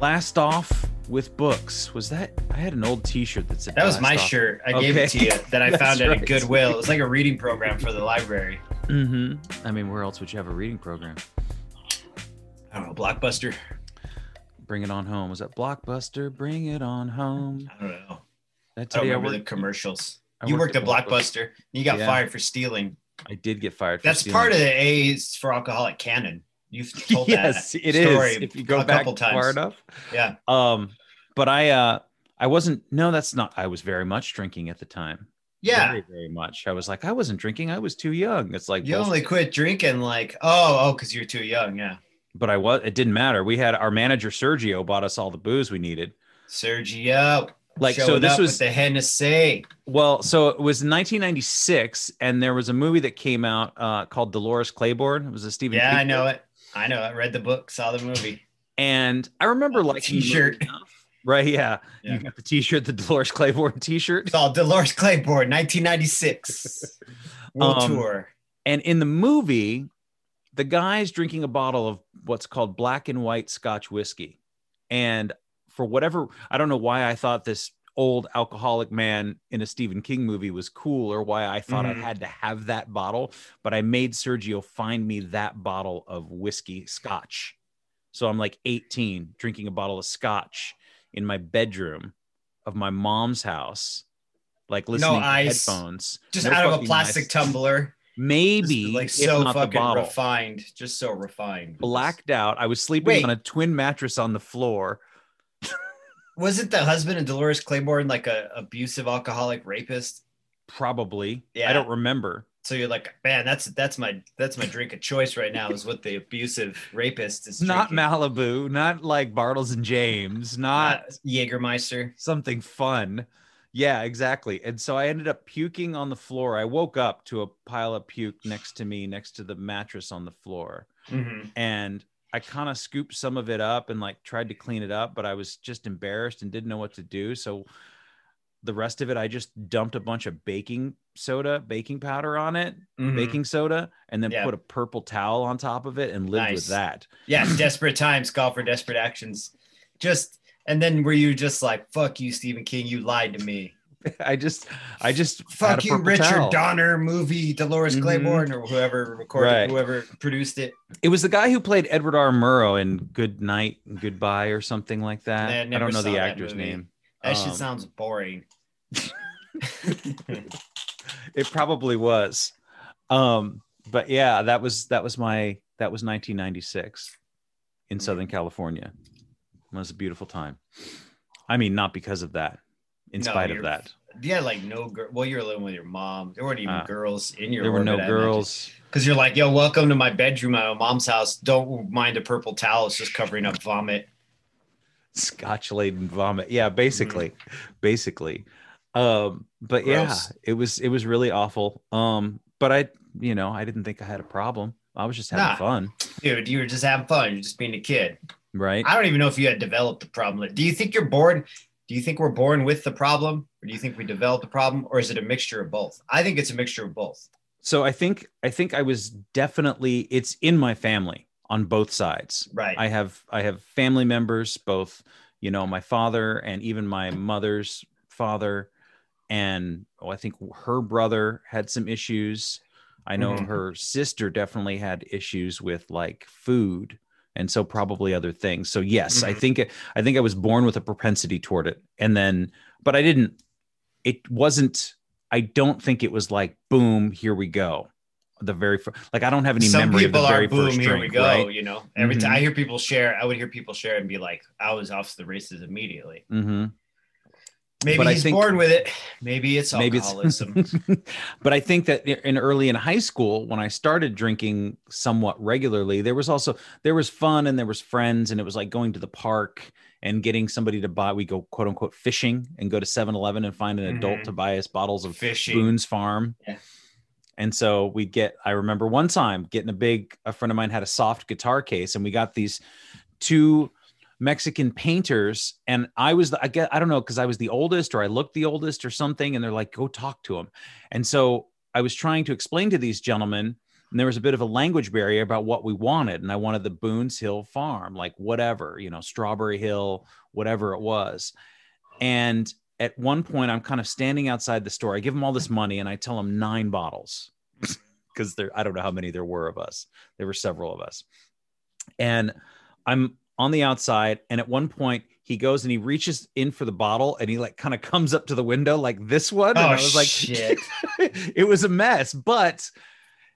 Last off with books. Was that? I had an old T-shirt that said. That was my off. shirt. I gave it to you that I found at right. a Goodwill. It was like a reading program for the library. Mm-hmm. I mean, where else would you have a reading program? I don't know, Blockbuster. Bring it on home. Was that Blockbuster? Bring it on home. I don't know. That I don't today I remember the commercials. I you worked worked at Blockbuster. and You got Yeah. fired for stealing. I did get fired. For That's stealing. part of the A's for alcoholic canon. You've told yes, that it is. story If you go a back couple far times. enough. Yeah. Um, but I uh I wasn't no, that's not I was very much drinking at the time. Yeah. Very, very much. I was like, I wasn't drinking, I was too young. It's like You bullshit. only quit drinking like, oh, oh, because you're too young. Yeah. but I was it didn't matter. We had our manager Sergio bought us all the booze we needed. Sergio. Like so this was the Hennessy. well, so it was 1996, and there was a movie that came out uh, called Dolores Claiborne. It was a Stephen. Yeah, King I know book. it. I know I Read the book, saw the movie. And I remember like t-shirt. Right, yeah. Yeah. You got the T-shirt, the Dolores Claiborne T-shirt. It's all Dolores Claiborne, 1996 World Um, Tour. And in the movie, the guy's drinking a bottle of what's called black and white Scotch whiskey. And for whatever, I don't know why I thought this old alcoholic man in a Stephen King movie was cool or why I thought Mhm. I had to have that bottle, but I made Sergio find me that bottle of whiskey Scotch. So I'm like 18 drinking a bottle of Scotch in my bedroom of my mom's house, like listening to ice. headphones. Just No out of a plastic ice tumbler. maybe Just, like if so not fucking refined. Just so refined. blacked out i was sleeping Wait. on a twin mattress on the floor Wasn't the husband of Dolores Claiborne like a abusive alcoholic rapist? probably Yeah. i don't remember So you're like, man, that's that's my that's my drink of choice right now is what the abusive rapist is. not drinking. malibu not like Bartles and Jaymes not Not Jägermeister. something fun yeah exactly and so i ended up puking on the floor i woke up to a pile of puke next to me next to the mattress on the floor Mhm. and I kind of scooped some of it up and like tried to clean it up, but I was just embarrassed and didn't know what to do. So the rest of it, I just dumped a bunch of baking soda, baking powder on it, Mhm. baking soda, and then Yeah. put a purple towel on top of it and lived with that. Yeah, desperate times call for desperate actions. Just and then were you just like, fuck you, Stephen King, you lied to me. I just, I just Fuck you, Richard towel. Donner movie, Dolores Mhm. Claiborne, or whoever recorded, Right. whoever produced it. It was the guy who played Edward R. Murrow in Good Night and Goodbye or something like that. I I, don't know the actor's movie. name. That shit Um, sounds boring. it probably was um but yeah that was that was my that was 1996 in Mm. southern california it was a beautiful time i mean not because of that in No, spite of that Yeah, like no girl. Well, you're living with your mom. There weren't even Uh, girls in your. there were no girls Because you're like, yo, welcome to my bedroom at my mom's house. Don't mind a purple towel. It's just covering up vomit. scotch laden vomit yeah basically basically um but yeah it was it was really awful um but i you know i didn't think i had a problem i was just having Nah. fun Dude, you were just having fun. You're just being a kid. right I don't even know if you had developed the problem. Do you think you're born? Do you think we're born with the problem, or do you think we develop the problem, or is it a mixture of both? I think it's a mixture of both. so i think i think i was definitely it's in my family on both sides Right. I have I have family members, both you know my father and even my mother's father, and oh, I think her brother had some issues. I know Mhm. her sister definitely had issues with like food and so probably other things. So yes, I Mhm. think I think I was born with a propensity toward it, and then but I didn't. It wasn't. I don't think it was like boom, here we go. The very first, like I don't have any Some memory of the people very are boom, first here drink, we go. right? You know, every Mhm. time I hear people share, I would hear people share and be like, I was off to the races immediately. hmm Maybe But I he's think- born with it. Maybe it's maybe alcoholism. it's but i think that in early in high school when i started drinking somewhat regularly there was also there was fun and there was friends and it was like going to the park and getting somebody to buy we go quote unquote fishing and go to 7-eleven and find an adult Mhm. to buy us bottles of Fishing. boone's farm Yeah. and so we'd get i remember one time getting a big a friend of mine had a soft guitar case and we got these two Mexican painters, and I was the, I get I don't know because I was the oldest or I looked the oldest or something, and they're like, "Go talk to them. And so I was trying to explain to these gentlemen, and there was a bit of a language barrier about what we wanted, and I wanted the Boone's Hill Farm, like whatever, you know, Strawberry Hill, whatever it was. And at one point, I'm kind of standing outside the store. I give them all this money, and I tell them nine bottles because there I don't know how many there were of us. There were several of us, and I'm on the outside and at one point he goes and he reaches in for the bottle and he like kind of comes up to the window like this one and Oh, i was like shit. it was a mess but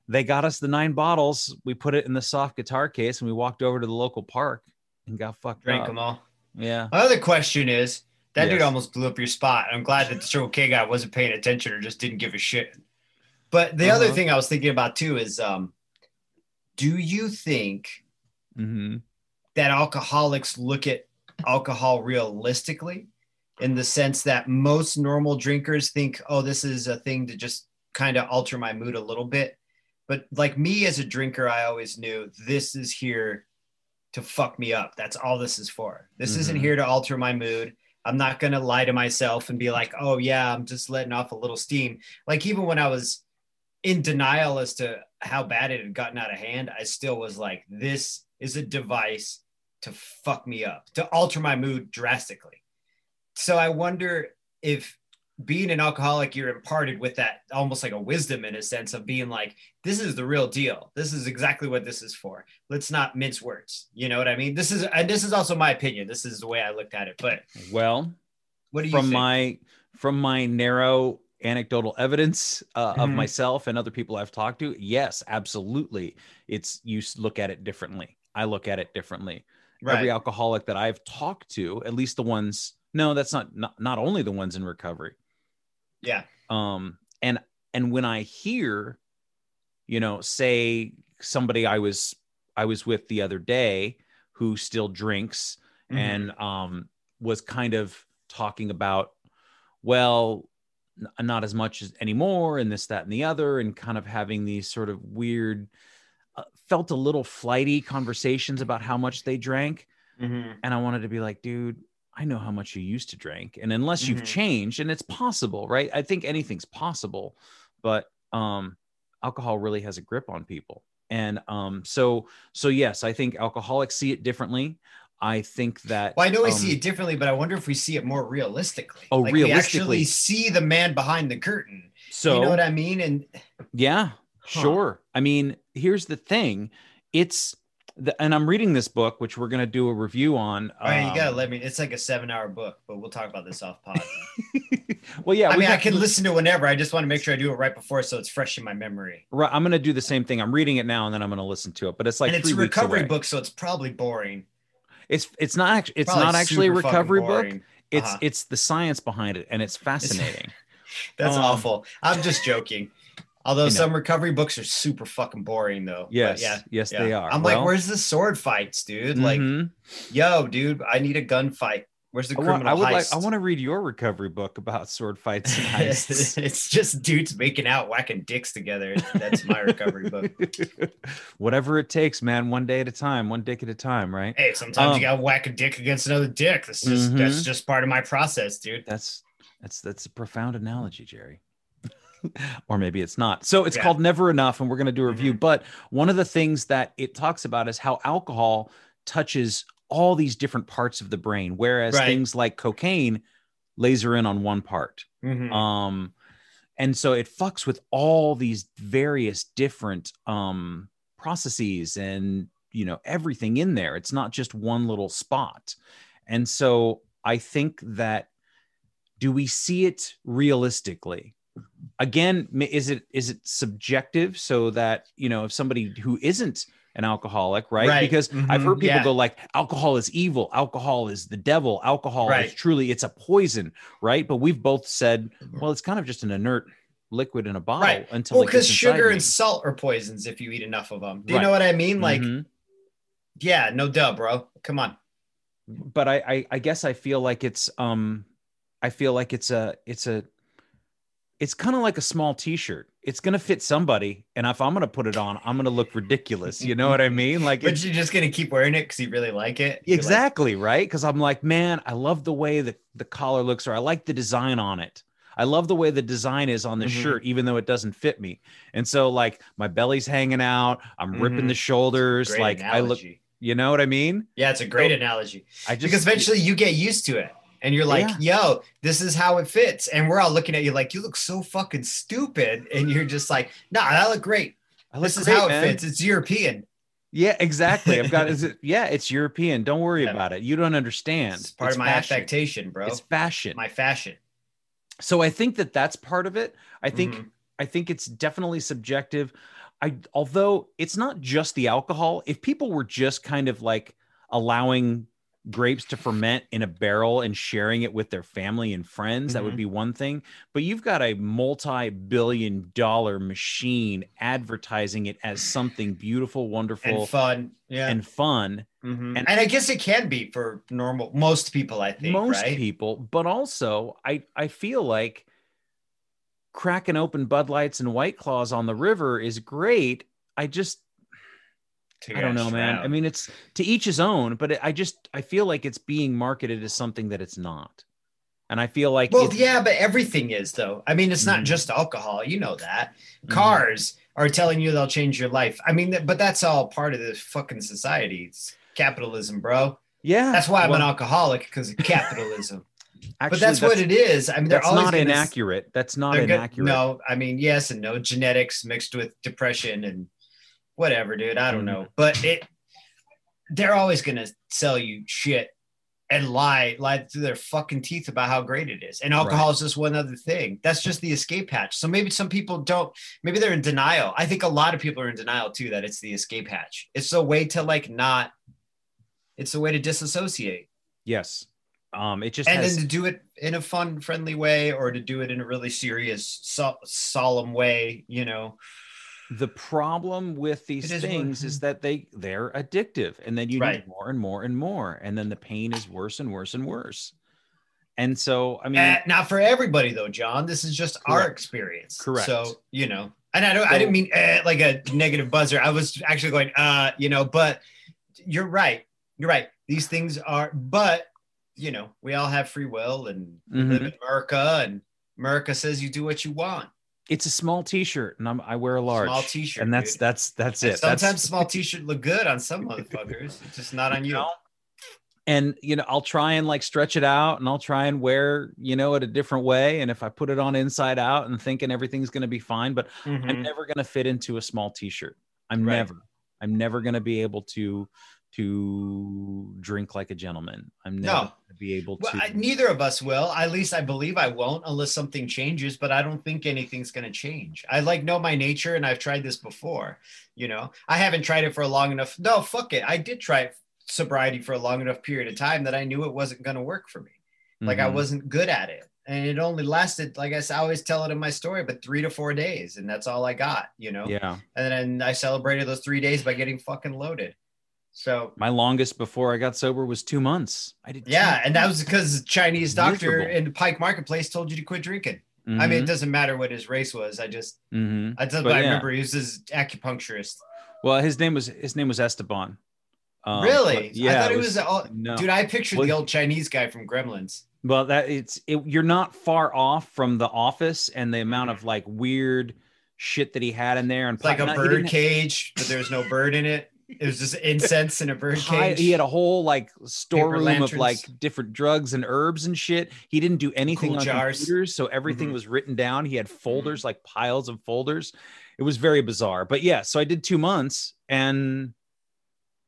they got us the nine bottles we put it in the soft guitar case and we walked over to the local park and got fucked Drank up them all. yeah My other question is that dude almost blew up your spot. I'm glad that the Circle K guy wasn't paying attention or just didn't give a shit. But the other Uh-huh. thing I was thinking about too is um, do you think hmm that alcoholics look at alcohol realistically in the sense that most normal drinkers think, oh, this is a thing to just kind of alter my mood a little bit. But like me as a drinker, I always knew this is here to fuck me up. That's all this is for. This isn't Mhm. here to alter my mood. I'm not going to lie to myself and be like, oh, yeah, I'm just letting off a little steam. Like, even when I was in denial as to how bad it had gotten out of hand, I still was like, this is a device to fuck me up, to alter my mood drastically. So I wonder if being an alcoholic, you're imparted with that almost like a wisdom in a sense of being like, this is the real deal. This is exactly what this is for. Let's not mince words. You know what I mean? This is, and this is also my opinion. This is the way I looked at it. But well what do you from think? my from my narrow anecdotal evidence uh, of Mhm. myself and other people I've talked to, yes, absolutely. It's you look at it differently. I look at it differently. right. Every alcoholic that I've talked to, at least the ones, no, that's not not, not only the ones in recovery. yeah. Um, and and when I hear, you know, say somebody I was I was with the other day who still drinks Mhm. and um, was kind of talking about, well, not as much as anymore, and this, that, and the other, and kind of having these sort of weird, felt a little flighty conversations about how much they drank. Mhm. And I wanted to be like, dude, I know how much you used to drink. And unless you've Mhm. changed, and it's possible, right? I think anything's possible, but um, alcohol really has a grip on people. And um, so, so yes, I think alcoholics see it differently. I think that. Well, I know we um, see it differently, but I wonder if we see it more realistically. Oh, like We realistically. actually see the man behind the curtain. So you know what I mean? And Yeah, Huh. sure. I mean, here's the thing. It's the, and I'm reading this book, which we're going to do a review on. all right, you gotta um, let me. It's like a seven-hour book, but we'll talk about this off pod. well, yeah. I mean, I can listen to whenever. I just want to make sure I do it right before, so it's fresh in my memory. Right, I'm going to do the same thing. I'm reading it now, and then I'm going to listen to it. But it's like and it's a recovery book, so it's probably boring. It's it's not actually it's Probably not actually a recovery book. It's Uh-huh. it's the science behind it, and it's fascinating. That's um, awful. I'm just joking. Although some recovery books are super fucking boring, though. But yes, yeah. yes, yeah. they are. I'm Well, like, where's the sword fights, dude? Like, mhm. yo, dude, I need a gunfight. Where's the I want, criminal I would like? I want to read your recovery book about sword fights and heists. it's just dudes making out, whacking dicks together. That's my recovery book. Whatever it takes, man. One day at a time, one dick at a time, right? Hey, sometimes Um, you gotta whack a dick against another dick. That's just Mhm. that's just part of my process, dude. That's that's that's a profound analogy, Jerry. or maybe it's not. So it's Yeah. called Never Enough, and we're going to do a review. Mhm. But one of the things that it talks about is how alcohol touches all these different parts of the brain, whereas Right. things like cocaine laser in on one part. Mhm. Um, and so it fucks with all these various different um processes and you know everything in there it's not just one little spot and so i think that do we see it realistically again is it is it subjective so that you know if somebody who isn't an alcoholic right, Right. because i've Mhm. heard people Yeah. go like alcohol is evil alcohol is the devil alcohol is truly it's a poison right but we've both said well it's kind of just an inert liquid in a bottle Right. until Well, because sugar me. and salt are poisons if you eat enough of them. Do you Right. know what I mean? Like, Mhm. yeah, no duh, bro. Come on. but I, I I guess I feel like it's um I feel like it's a it's a it's kind of like a small t-shirt. It's gonna fit somebody, and if I'm gonna put it on, I'm gonna look ridiculous. You know what I mean? Like But you're just gonna keep wearing it because you really like it. You're like, exactly right. Because I'm like, man, I love the way the the collar looks, or I like the design on it. I love the way the design is on the Mhm. shirt, even though it doesn't fit me. And so, like, my belly's hanging out. I'm ripping Mhm. the shoulders. great like, I look. You know what I mean? Yeah, it's a great So, analogy. I just because eventually you get used to it. And you're like, yo, this is how it fits. And we're all looking at you like, you look so fucking stupid. And you're just like, nah, that look great. Look This is great, how it fits. It's European. Yeah, exactly. I've got is it yeah, it's European. Don't worry Yeah. about it. You don't understand. It's part of my fashion. affectation, bro. It's fashion. my fashion. so I think that that's part of it. I think Mhm. I think it's definitely subjective. I although it's not just the alcohol. If people were just kind of like allowing grapes to ferment in a barrel and sharing it with their family and friends, that would Mhm. be one thing. But you've got a multi-billion dollar machine advertising it as something beautiful, wonderful, and fun. Yeah. and fun. Mhm. and- and, I guess it can be for normal most people, I think. most right? people but also i i feel like cracking open bud lights and white claws on the river is great i just i don't get know man shroud. i mean it's to each his own but it, i just i feel like it's being marketed as something that it's not and i feel like well, yeah, but everything is though. I mean, it's not Mhm. just alcohol. You know that. Mhm. Cars are telling you they'll change your life. I mean, th- but that's all part of this fucking society. It's capitalism, bro. yeah That's why I'm an alcoholic because of capitalism. actually, but that's, what it is. I mean, they're that's always not gonna s- inaccurate that's not they're good- inaccurate No, I mean, yes and no. Genetics mixed with depression and whatever, dude. I don't Mhm. know. But it they're always gonna sell you shit and lie, lie through their fucking teeth about how great it is. And alcohol is just one other thing. That's just the escape hatch. So maybe some people don't, maybe they're in denial. I think a lot of people are in denial too, that it's the escape hatch. It's a way to like not, it's a way to disassociate. yes um it just and has then to do it in a fun friendly way or to do it in a really serious so- solemn way you know the problem with these is things is that they they're addictive and then you Right. need more and more and more and then the pain is worse and worse and worse. And so i mean Uh, not for everybody though john. This is just our experience. Correct. so you know and i don't i didn't mean uh, like a negative buzzer. I was actually going uh you know but you're right. You're right. These things are but you know we all have free will and we live in america and america says you do what you want it's a small t-shirt and I'm, i wear a large Small t-shirt, and that's dude. that's that's it sometimes that's, small t-shirt look good on some motherfuckers it's just not on you, know, and you know i'll try and like stretch it out and i'll try and wear you know it a different way and if i put it on inside out and thinking everything's going to be fine but i'm Mhm. never going to fit into a small t-shirt i'm Right. never i'm never going to be able to to drink like a gentleman i'm never No. be able to Well, I, neither of us will. At least I believe I won't, unless something changes. But I don't think anything's going to change. I like know my nature, and I've tried this before. You know, I haven't tried it for a long enough. No, fuck it. I did try sobriety for a long enough period of time that I knew it wasn't going to work for me. Like I Mhm. wasn't good at it, and it only lasted. Like I, I always tell it in my story, but three to four days, and that's all I got. You know, yeah and then I celebrated those three days by getting fucking loaded. So my longest before i got sober was two months i did yeah, and that was because Chinese doctor Miserable. in Pike Marketplace told you to quit drinking. I mean, it Mhm, doesn't matter what his race was. I just, mhm. I, just, But I yeah. remember he was his acupuncturist. well his name was his name was esteban Um, really? yeah I thought it it was, all, no. dude. I pictured Well- the old Chinese guy from Gremlins. Well, that it's it, you're not far off from the office and the amount of like weird shit that he had in there and It's like a bird cage, but there's no bird in it. It was just incense in a bird cage. he had a whole like storeroom of like different drugs and herbs and shit. He didn't do anything Cool on jars. computers, so everything Mhm. was written down. He had folders like piles of folders. It was very bizarre. But yeah, so I did two months and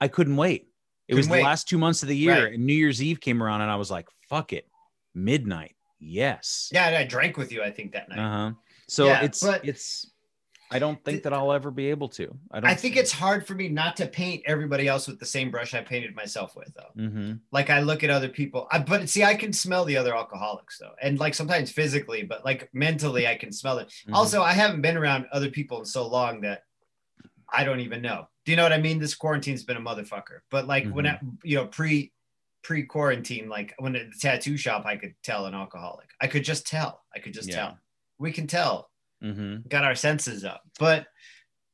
I couldn't wait. It was Couldn't wait. the last two months of the year, Right. and New Year's Eve came around, and I was like, "Fuck it, midnight, yes." Yeah, and I drank with you. I think that night. Uh huh. So Yeah, it's but- it's. I don't think that I'll ever be able to. I don't. I think it's hard for me not to paint everybody else with the same brush I painted myself with, though. hmm Like I look at other people, I, but see, I can smell the other alcoholics though, and like sometimes physically, but like mentally, I can smell it. Mm-hmm. Also, I haven't been around other people in so long that I don't even know. Do you know what I mean? This quarantine's been a motherfucker. But like when I, you know, pre pre quarantine, like when at the tattoo shop, I could tell an alcoholic. I could just tell. I could just Yeah. tell. We can tell. Hmm Got our senses up, but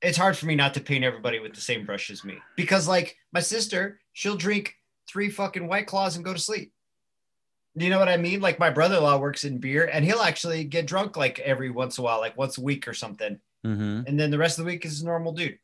it's hard for me not to paint everybody with the same brush as me because like my sister, she'll drink three fucking white claws and go to sleep. You know what I mean? Like my brother-in-law works in beer and he'll actually get drunk like every once in a while, like once a week or something hmm and then the rest of the week is a normal dude.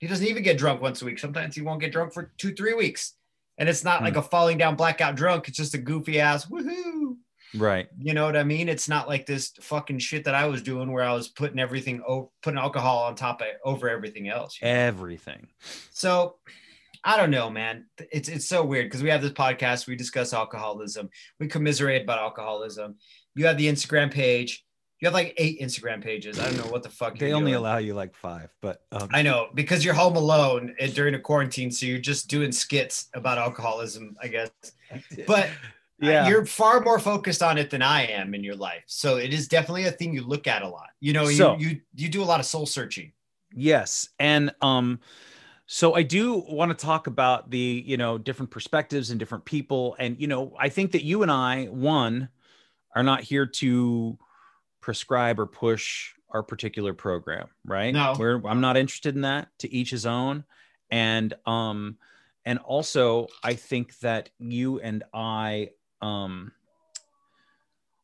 He doesn't even get drunk once a week. Sometimes he won't get drunk for two, three weeks. And it's not like a falling down blackout drunk. It's just a goofy ass woohoo. Right. You know what I mean? It's not like this fucking shit that I was doing where I was putting everything, putting alcohol on top of over everything else. Everything. So I don't know, man. It's it's so weird because we have this podcast, we discuss alcoholism, we commiserate about alcoholism. You have the Instagram page. You have like eight Instagram pages. I don't know what the fuck. They only doing. allow you like five, but um, I know because you're home alone during a quarantine, so you're just doing skits about alcoholism, I guess. But yeah, you're far more focused on it than I am in your life, so it is definitely a thing you look at a lot. You know, So- you you you do a lot of soul searching. Yes, and um, so I do want to talk about the you know different perspectives and different people, and you know I think that you and I one are not here to prescribe or push our particular program, right? No. We're, I'm not interested in that. To each his own, and um, and also I think that you and I um,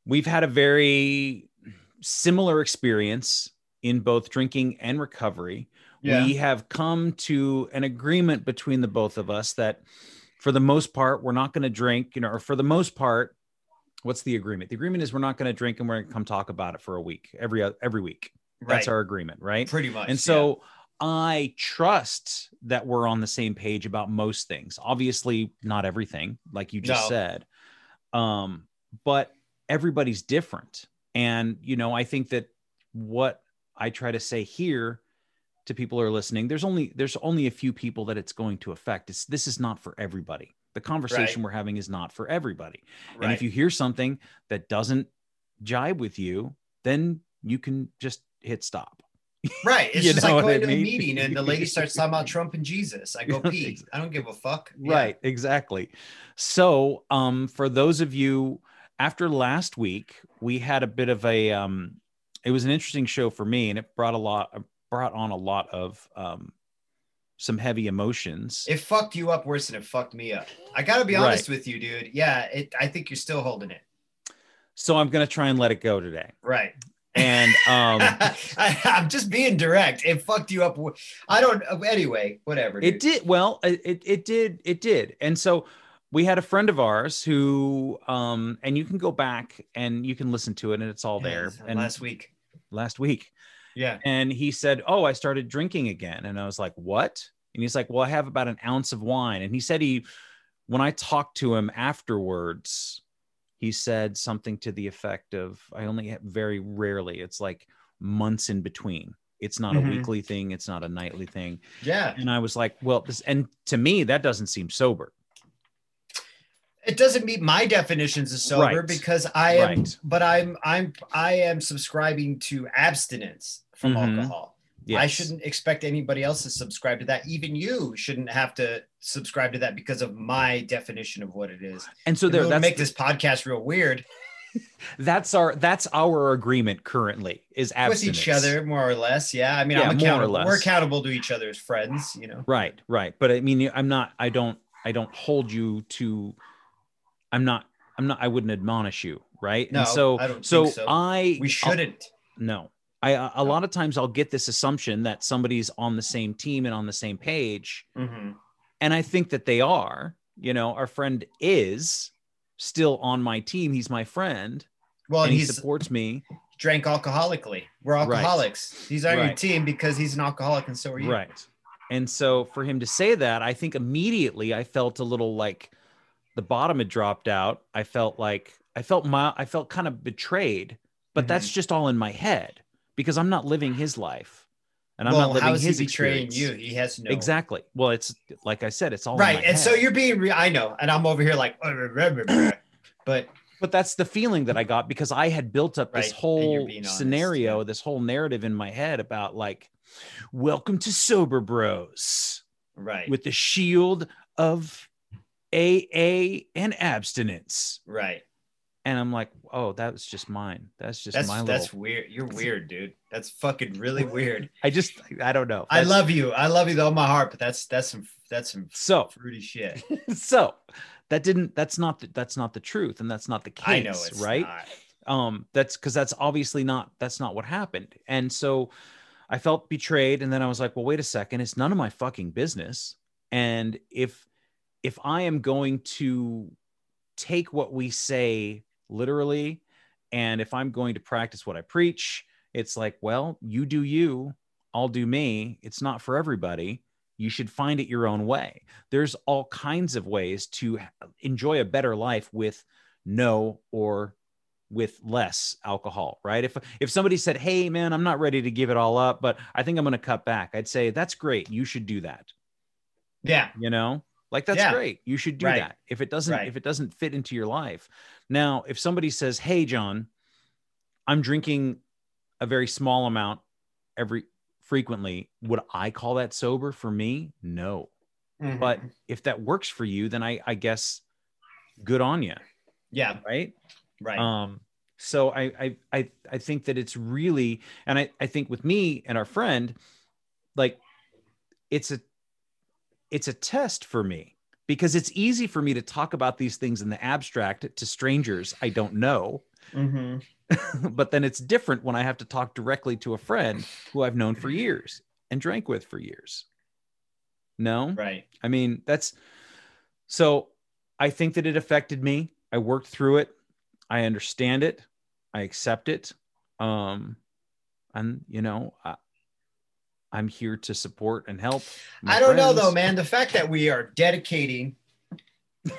we've had a very similar experience in both drinking and recovery. We have come to an agreement between the both of us that for the most part we're not going to drink you know or for the most part what's the agreement? The agreement is we're not going to drink and we're going to come talk about it for a week every every week. That's right, our agreement right? Pretty much. and so i trust that we're on the same page about most things. Obviously not everything like you just No. said um but everybody's different. And you know i think that what i try to say here to people who are listening there's only there's only a few people that it's going to affect. It's this is not for everybody. The conversation we're having is not for everybody. Yeah, and if you hear something that doesn't jibe with you then you can just hit stop right, it's just like going to a meeting and the lady starts talking about Trump and Jesus. I go pee. I don't give a fuck. Yeah. Right, exactly. So, um, for those of you after last week, we had a bit of a um, it was an interesting show for me, and it brought a lot brought on a lot of um, some heavy emotions. It fucked you up worse than it fucked me up. I gotta be Right. honest with you, dude. Yeah, it. I think you're still holding it. so I'm gonna try and let it go today. Right. And um, I, I'm just being direct. It fucked you up. I don't. Anyway, whatever. it dude. did well. It it- it did it did, and so. We had a friend of ours who, um, and you can go back and you can listen to it, and it's all there. And last week. last week, Yeah. and he said, "Oh, I started drinking again." And I was like, "What?" And he's like, "Well, I have about an ounce of wine." And he said he when I talked to him afterwards, he said something to the effect of, "I only have very rarely. It's like months in between. It's not Mhm. a weekly thing, it's not a nightly thing." Yeah. And I was like, "Well, this and to me that doesn't seem sober." It doesn't meet my definitions of sober Right. because I am, Right. but I'm, I'm, I am subscribing to abstinence from Mhm. alcohol. I shouldn't expect anybody else to subscribe to that. Even you shouldn't have to subscribe to that because of my definition of what it is. And so there that's make this podcast real weird that's our that's our agreement currently is abstinence. with each other, more or less. Yeah, I mean, Yeah, I'm accountable. We're accountable to each other as friends. You know. Right, right. But I mean, I'm not. I don't. I don't hold you to. I'm not. I'm not. I wouldn't admonish you, right? No, and so, I don't so, think so. I. We shouldn't. No, I. A a lot of times I'll get this assumption that somebody's on the same team and on the same page, Mhm. and I think that they are. You know, our friend is still on my team. He's my friend, Well, and he supports me. drank alcoholically. We're Right. alcoholics. He's on your team because he's an alcoholic, and so are you. Right. And so for him to say that, I think immediately I felt a little like the bottom had dropped out. I felt like I felt my I felt kind of betrayed, but that's Mm-hmm. just all in my head because I'm not living his life. And I'm well, not living how is his he betraying experience. you? He has no Exactly. Well, it's like I said, it's all right. in right. my And so you're being, re- I know, and I'm over here like, but but that's the feeling that I got because I had built up this Right, whole being honest, scenario, this whole narrative in my head about like, welcome to Sober Bros right, with the shield of AA and abstinence. right. And I'm like, oh, that was just mine. That's just That's my that's little. weird. You're weird, dude. That's fucking really weird. I just, I don't know. I love you. I love you with all my heart, but that's that's some that's some So, fruity shit. so that didn't. That's not. The, that's not the truth, and that's not the case, I know it's right? not. um that's because that's obviously not that's not what happened and so i felt betrayed and then i was like well wait a second it's none of my fucking business and if if i am going to take what we say literally and if i'm going to practice what i preach it's like well you do you i'll do me it's not for everybody you should find it your own way there's all kinds of ways to enjoy a better life with no or with less alcohol, right? If if somebody said, "Hey man, I'm not ready to give it all up, but I think I'm going to cut back." I'd say, "That's great. You should do that." Yeah, You know? Like that's Yeah. great. You should do Right. that. If it doesn't Right. if it doesn't fit into your life. Now, if somebody says, "Hey John, I'm drinking a very small amount every frequently," would I call that sober for me? No. But Mhm. if that works for you, then I I guess good on you, yeah, right? right. Um, so I, I I I think that it's really, and I I think with me and our friend, like, it's a it's a test for me because it's easy for me to talk about these things in the abstract to strangers I don't know, Mhm. but then it's different when I have to talk directly to a friend who I've known for years and drank with for years. No, Right. I mean, that's so I think that it affected me. I worked through it. I understand it. I accept it. Um, and you know, I, I'm here to support and help. I don't know though, man. The fact that we are dedicating,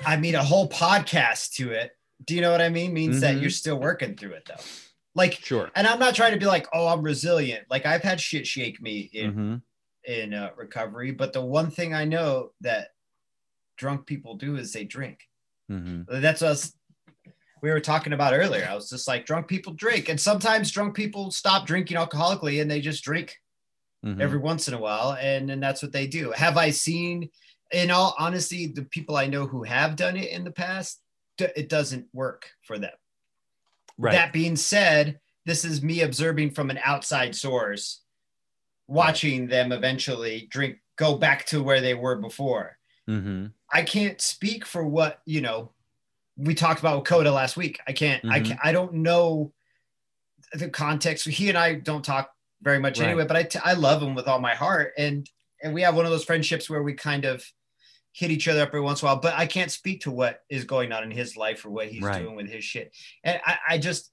I mean, a whole podcast to it. Do you know what I mean? Means that Mhm. you're still working through it though. Like, Sure. and I'm not trying to be like, oh, I'm resilient. Like I've had shit shake me in Mhm. in uh, recovery, but the one thing I know that drunk people do is they drink. Mhm. That's us. We were talking about earlier. I was just like, drunk people drink, and sometimes drunk people stop drinking alcoholically and they just drink Mhm. every once in a while, and and that's what they do. Have I seen? In all honesty, the people I know who have done it in the past, it doesn't work for them. right. That being said, this is me observing from an outside source, watching them eventually drink, go back to where they were before. Mhm. I can't speak for what you know. We talked about with Coda last week. I can't. I Mhm. can't, I don't know the context. He and I don't talk very much Right. anyway, but I, t- I love him with all my heart, and and we have one of those friendships where we kind of hit each other up every once in a while. But I can't speak to what is going on in his life or what he's Right. doing with his shit. And I, I just.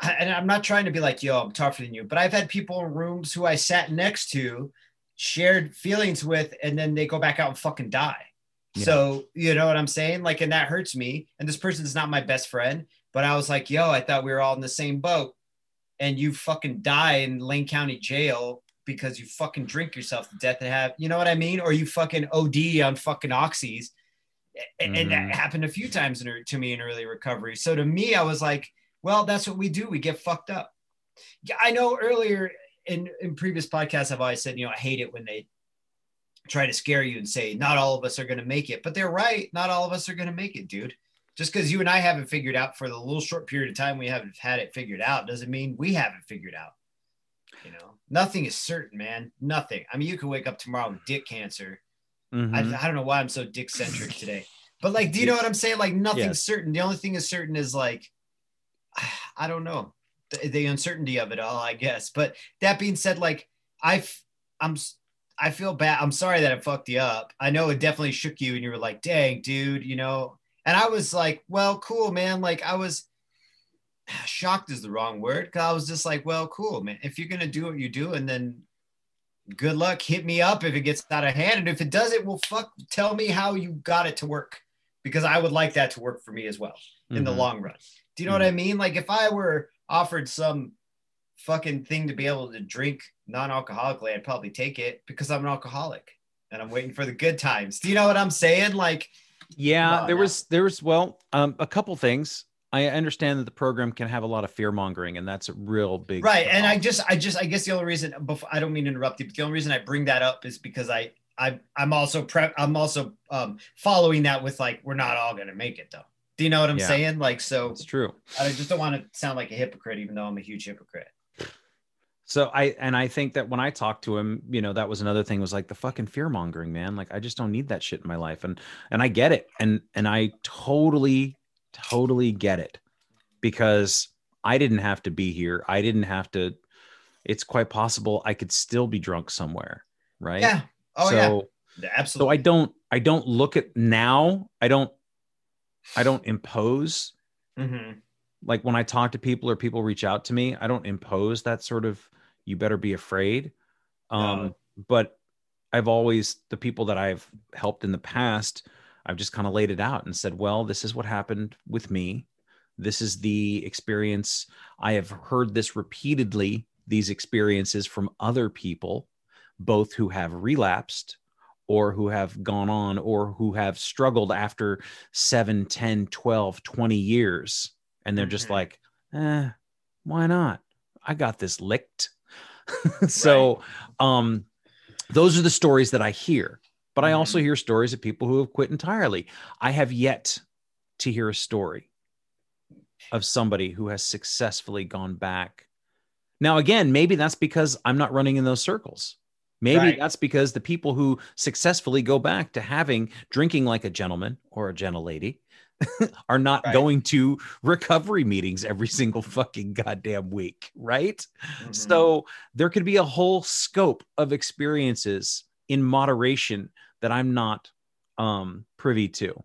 I, and I'm not trying to be like, yo, I'm tougher than you, but I've had people in rooms who I sat next to, shared feelings with, and then they go back out and fucking die. Yeah. So, you know what I'm saying? Like, and that hurts me. And this person's not my best friend, but I was like, yo, I thought we were all in the same boat. And you fucking die in Lane County jail because you fucking drink yourself to death and have, you know what I mean? Or you fucking OD on fucking oxys. And Mhm. that happened a few times in, to me in early recovery. So to me, I was like, well, that's what we do. We get fucked up. Yeah, I know earlier in, in previous podcasts, I've always said, you know, I hate it when they try to scare you and say not all of us are going to make it but they're right not all of us are going to make it dude just because you and i haven't figured out for the little short period of time we haven't had it figured out doesn't mean we haven't figured out you know nothing is certain man nothing i mean you could wake up tomorrow with dick cancer Mhm. I, I don't know why i'm so dick centric today but like do you know what i'm saying like nothing's Yes. certain the only thing is certain is like i don't know the, the uncertainty of it all i guess but that being said like i've i'm I feel bad. I'm sorry that I fucked you up. I know it definitely shook you and you were like, dang, dude, you know. And I was like, well, cool, man. Like I was shocked is the wrong word. Cause I was just like, well, cool, man. If you're gonna do what you do, and then good luck. Hit me up if it gets out of hand. And if it doesn't, well, fuck, tell me how you got it to work because I would like that to work for me as well in the Mhm. long run. Do you know what I mean? Like if I were offered some fucking thing to be able to drink non-alcoholically, I'd probably take it because I'm an alcoholic and I'm waiting for the good times. Do you know what I'm saying? Like, Yeah, there was there was well, um, a couple things. I understand that the program can have a lot of fear mongering, and that's a real big right. And I just, I just, I guess the only reason, before, I don't mean to interrupt you, but the only reason I bring that up is because I, I, I'm also prep, I'm also um, following that with like, we're not all gonna make it though. Do you know what I'm Yeah. saying? Like, so it's true. I just don't want to sound like a hypocrite, even though I'm a huge hypocrite. So I and I think that when I talked to him, you know, that was another thing was like the fucking fear mongering, man. Like I just don't need that shit in my life, and and I get it, and and I totally, totally get it, because I didn't have to be here. I didn't have to. It's quite possible I could still be drunk somewhere, right? Yeah. Oh so, yeah. so I don't I don't look at now. I don't I don't impose Mhm. like when I talk to people or people reach out to me, I don't impose that sort of you better be afraid. Um, No. but I've always the people that I've helped in the past, I've just kind of laid it out and said, well, this is what happened with me. This is the experience. I have heard this repeatedly, these experiences from other people, both who have relapsed or who have gone on or who have struggled after 7 10 12 20 years and they're just Mhm. like eh, why not i got this licked so um those are the stories that i hear but i also Mhm. hear stories of people who have quit entirely i have yet to hear a story of somebody who has successfully gone back now again maybe that's because i'm not running in those circles maybe Right. that's because the people who successfully go back to having drinking like a gentleman or a gentle lady are not Right. going to recovery meetings every single fucking goddamn week right Mhm. so there could be a whole scope of experiences in moderation that I'm not um, privy to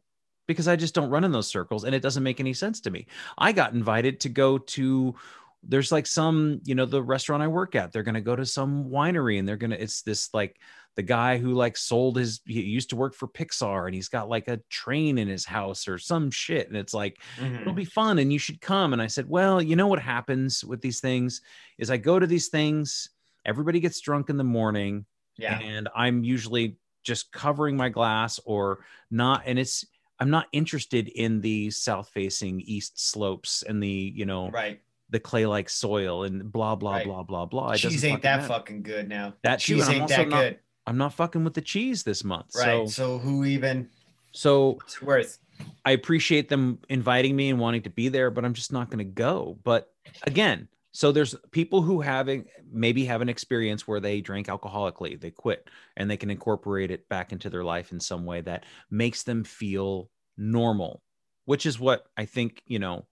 because I just don't run in those circles and it doesn't make any sense to me. I got invited to go to there's like some, you know, the restaurant I work at, they're going to go to some winery and they're going to it's this like the guy who like sold his he used to work for Pixar and he's got like a train in his house or some shit and it's like Mhm. it'll be fun and you should come and i said well you know what happens with these things is i go to these things everybody gets drunk in the morning yeah. and i'm usually just covering my glass or not and it's i'm not interested in the south facing east slopes and the you know Right. The clay like soil and blah blah Right. blah blah blah It Cheese ain't fucking that matter. fucking good now. that Cheese I'm ain't that not- good. i'm not fucking with the cheese this month Right. so So who even so it's worth? I appreciate them inviting me and wanting to be there, but I'm just not going to go. But again, so there's people who having maybe have an experience where they drink alcoholically, they quit, and they can incorporate it back into their life in some way that makes them feel normal, which is what I think, you know,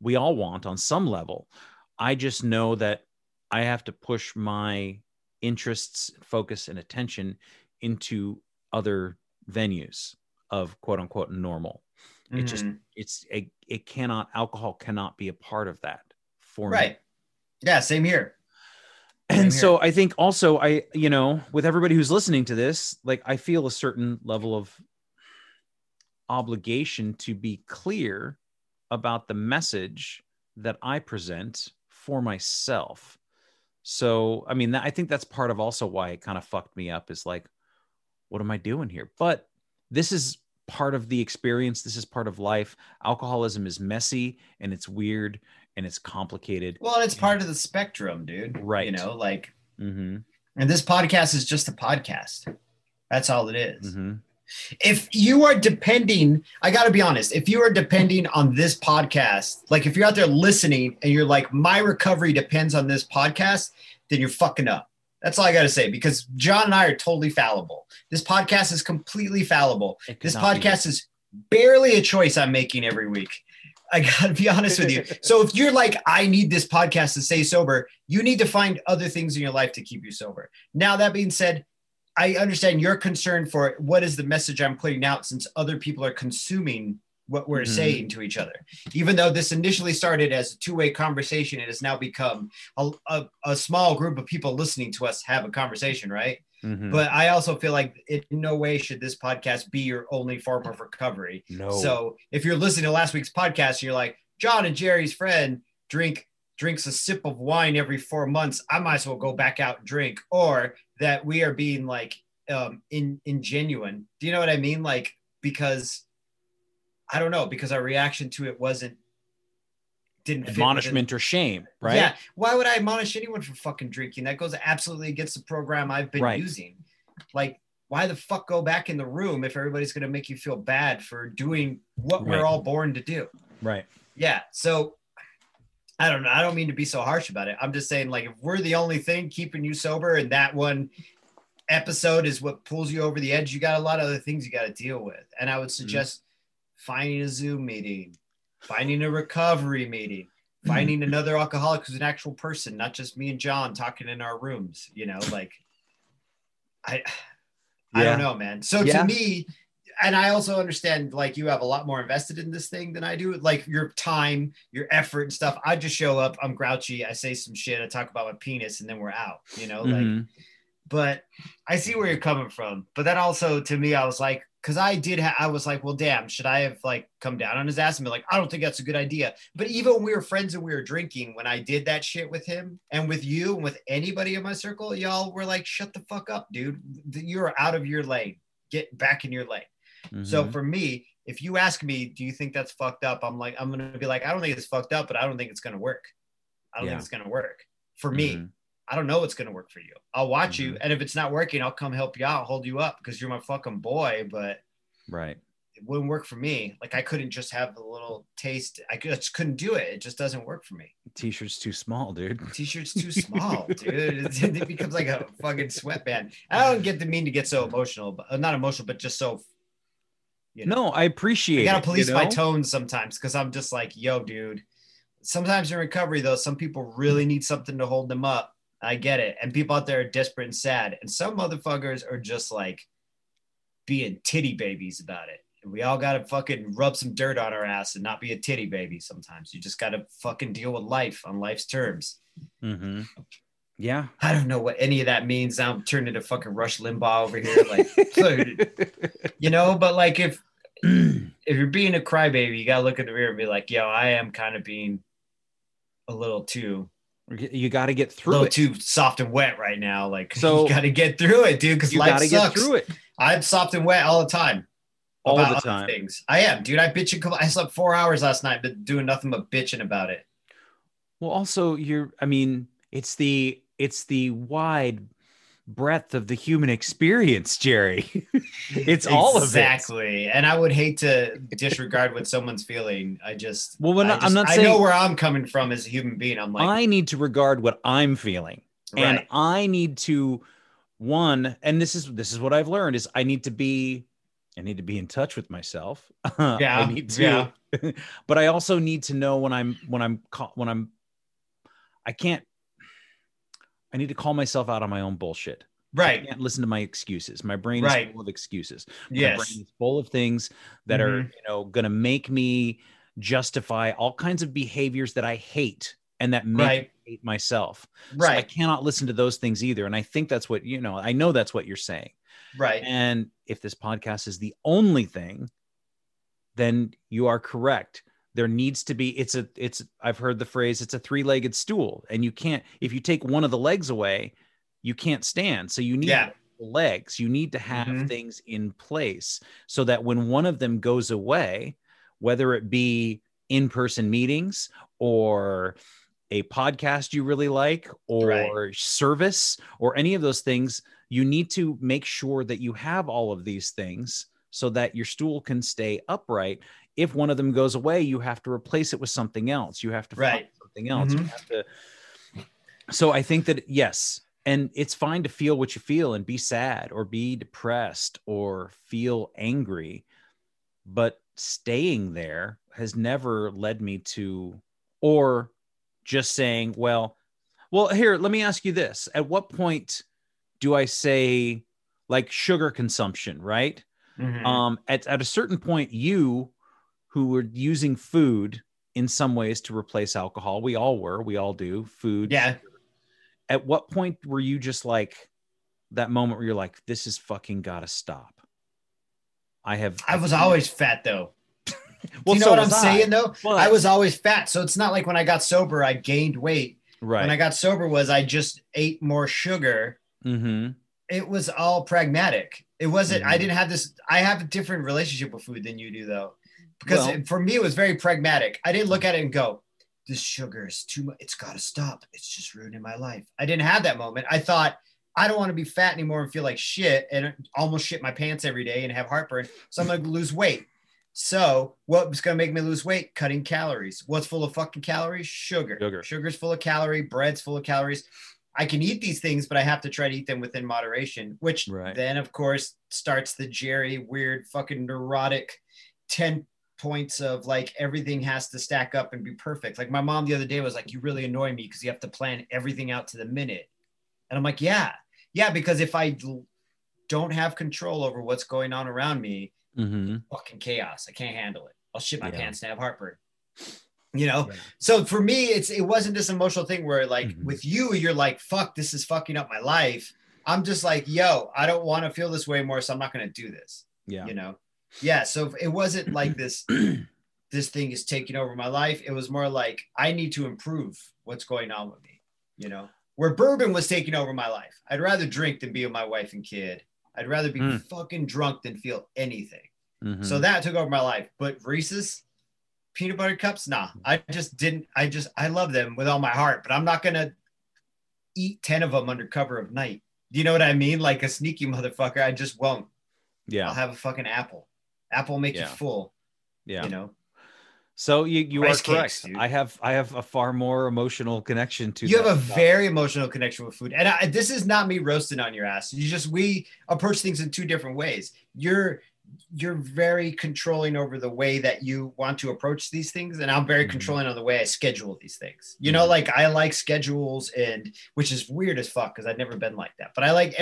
we all want on some level. I just know that I have to push my interests, focus, and attention into other venues of quote unquote normal it just Mhm. it's a it cannot alcohol cannot be a part of that for me right. Yeah. Same here. Same and here. so i think also i you know with everybody who's listening to this like i feel a certain level of obligation to be clear about the message that i present for myself so i mean i think that's part of also why it kind of fucked me up is like what am i doing here but this is part of the experience this is part of life alcoholism is messy and it's weird and it's complicated Well, it's part of the spectrum, dude. Right. You know, like, mm-hmm, and this podcast is just a podcast. That's all it is. mm-hmm. If you are depending, I got to be honest, if you are depending on this podcast, like if you're out there listening and you're like, my recovery depends on this podcast, then you're fucking up. That's all I got to say because John and I are totally fallible. This podcast is completely fallible. This podcast is barely a choice I'm making every week. I got to be honest with you. So if you're like, I need this podcast to stay sober, you need to find other things in your life to keep you sober. Now, that being said, I understand your concern for what is the message I'm putting out since other people are consuming what we're Mhm. saying to each other. Even though this initially started as a two-way conversation, it has now become a, a, a small group of people listening to us have a conversation, right? Mhm. But I also feel like in no way should this podcast be your only form of recovery. no. So if you're listening to last week's podcast, and you're like, John and Jerry's friend drink drinks a sip of wine every four months. I might as well go back out and drink. Or that we are being like um in ingenuine. Do you know what I mean? Like because I don't know, because our reaction to it wasn't didn't admonishment or shame, right? yeah. Why would I admonish anyone for fucking drinking? That goes absolutely against the program I've been Right. using. Like, why the fuck go back in the room if everybody's gonna make you feel bad for doing what Right. we're all born to do? Right. Yeah. So I don't know. I don't mean to be so harsh about it. I'm just saying, like, if we're the only thing keeping you sober and that one episode is what pulls you over the edge, you got a lot of other things you got to deal with. And I would mm-hmm. suggest finding a Zoom meeting, finding a recovery meeting, mm-hmm. finding another alcoholic who's an actual person, not just me and John talking in our rooms, you know, like I I don't know, man. So Yeah. to me, and I also understand like you have a lot more invested in this thing than I do. Like your time, your effort and stuff. I just show up, I'm grouchy, I say some shit, I talk about my penis, and then we're out, you know, like Mhm. but I see where you're coming from. But that also to me, I was like, because I did, ha- I was like, well, damn, should I have like come down on his ass and be like, I don't think that's a good idea. But even when we were friends and we were drinking, when I did that shit with him and with you and with anybody in my circle, y'all were like, shut the fuck up, dude. You're out of your lane. Get back in your lane. So Mhm. for me, if you ask me, do you think that's fucked up? I'm like, I'm gonna be like, I don't think it's fucked up, but I don't think it's gonna work. I don't Yeah. think it's gonna work for me. Mhm. I don't know what's gonna work for you. I'll watch you, Mhm. and if it's not working, I'll come help you out, hold you up because you're my fucking boy. But right. it wouldn't work for me. Like I couldn't just have a little taste. I just couldn't do it. It just doesn't work for me. T-shirt's too small, dude. T-shirt's too small, dude. It, it becomes like a fucking sweatband. I don't get the mean to get so emotional, but uh, not emotional, but just so. You know. No, I appreciate I gotta it, police you my tone sometimes because I'm just like, yo, dude. Sometimes in recovery, though, some people really need something to hold them up. I get it. And people out there are desperate and sad. And some motherfuckers are just like being titty babies about it. And we all gotta fucking rub some dirt on our ass and not be a titty baby sometimes. You just gotta fucking deal with life on life's terms. Mhm. Yeah. I don't know what any of that means. I'm turning into fucking Rush Limbaugh over here. Like, you know, but like if if you're being a crybaby, you gotta look in the mirror and be like, yo, I am kind of being a little too you got to get a through little it. too soft and wet right now. Like So- you gotta get through it, dude, because life got to sucks. get through it I'm soft and wet all the time. all about the time. Things. I am, dude. I bitch and I slept four hours last night, but doing nothing but bitching about it. Well, also you're I mean, it's the it's the wide breadth of the human experience, Jerry. it's all of it. exactly. And I would hate to disregard what someone's feeling. I just Well, when I I'm just- not I know where I'm coming from as a human being. I'm like, I need to regard what I'm feeling. And. I need to one, and this is this is what I've learned is I need to be I need to be in touch with myself. Yeah, I need to but I also need to know when I'm when I'm when I'm I can't I need to call myself out on my own bullshit. I right. can't listen to my excuses. My brain Right. is full of excuses. My Yes. brain is full of things that are, Mhm. you know, gonna make me justify all kinds of behaviors that I hate and that make Right. me hate myself. So I cannot listen to those things either. And I think that's what you know, I know that's what you're saying. Right. And if this podcast is the only thing, then you are correct. There needs to be it's a it's I've heard the phrase it's a three-legged stool and you can't if you take one of the legs away, you can't stand. So you need Yeah. legs. You need to have Mhm. things in place so that when one of them goes away, whether it be in-person meetings or a podcast you really like or Right. service or any of those things, you need to make sure that you have all of these things so that your stool can stay upright. If one of them goes away, you have to replace it with something else. You have to find Right. something else. You Mhm. have to. So I think that yes, and it's fine to feel what you feel and be sad or be depressed or feel angry, but staying there has never led me to, or just saying, well, well, here, let me ask you this: At what point do I say, like sugar consumption, right? Mhm. um at, at a certain point you who were using food in some ways to replace alcohol. We all were, we all do food. Yeah. At what point were you just like that moment where you're like, this is fucking gotta stop? I have, I was always fat though. well, Do you know so what I'm I. saying though? But- I was always fat. So it's not like when I got sober, I gained weight. right. When I got sober was I just ate more sugar. mm-hmm. It was all pragmatic. It wasn't, I Mhm. didn't have this, I have a different relationship with food than you do though. Because Well- it- for me, it was very pragmatic. I didn't look at it and go, this sugar is too much. It's got to stop. It's just ruining my life. I didn't have that moment. I thought, I don't want to be fat anymore and feel like shit and almost shit my pants every day and have heartburn. So I'm going to lose weight. So what's going to make me lose weight? Cutting calories. What's full of fucking calories? Sugar. Sugar. Sugar's full of calorie. Bread's full of calories. I can eat these things, but I have to try to eat them within moderation, which Right. then, of course, starts the Jerry weird fucking neurotic 10 points of like everything has to stack up and be perfect. Like my mom the other day was like, You really annoy me because you have to plan everything out to the minute. And I'm like, Yeah, yeah, because if I don't have control over what's going on around me, Mm-hmm. fucking chaos. I can't handle it. I'll shit my Yeah. pants and have heartburn. You know, Yeah. so for me, it's it wasn't this emotional thing where like Mhm. with you, you're like, fuck, this is fucking up my life. I'm just like, yo, I don't want to feel this way more, so I'm not gonna do this. Yeah. You know? Yeah. So it wasn't like this, this thing is taking over my life. It was more like I need to improve what's going on with me, you know, where bourbon was taking over my life. I'd rather drink than be with my wife and kid. I'd rather be Mm. fucking drunk than feel anything. Mhm. So that took over my life. But Reese's peanut butter cups, nah. I just didn't. I just I love them with all my heart, but I'm not gonna eat ten of them under cover of night. Do you know what I mean? Like a sneaky motherfucker. I just won't. yeah. I'll have a fucking apple. Apple make Yeah. you full. yeah. You know. So you you Rice are correct. cakes. I have I have a far more emotional connection to. You have a stuff. very emotional connection with food, and I, this is not me roasting on your ass. You just we approach things in two different ways. You're you're very controlling over the way that you want to approach these things, and I'm very Mhm. controlling on the way I schedule these things. You know, Mhm. like I like schedules, and which is weird as fuck because I've never been like that. But I like.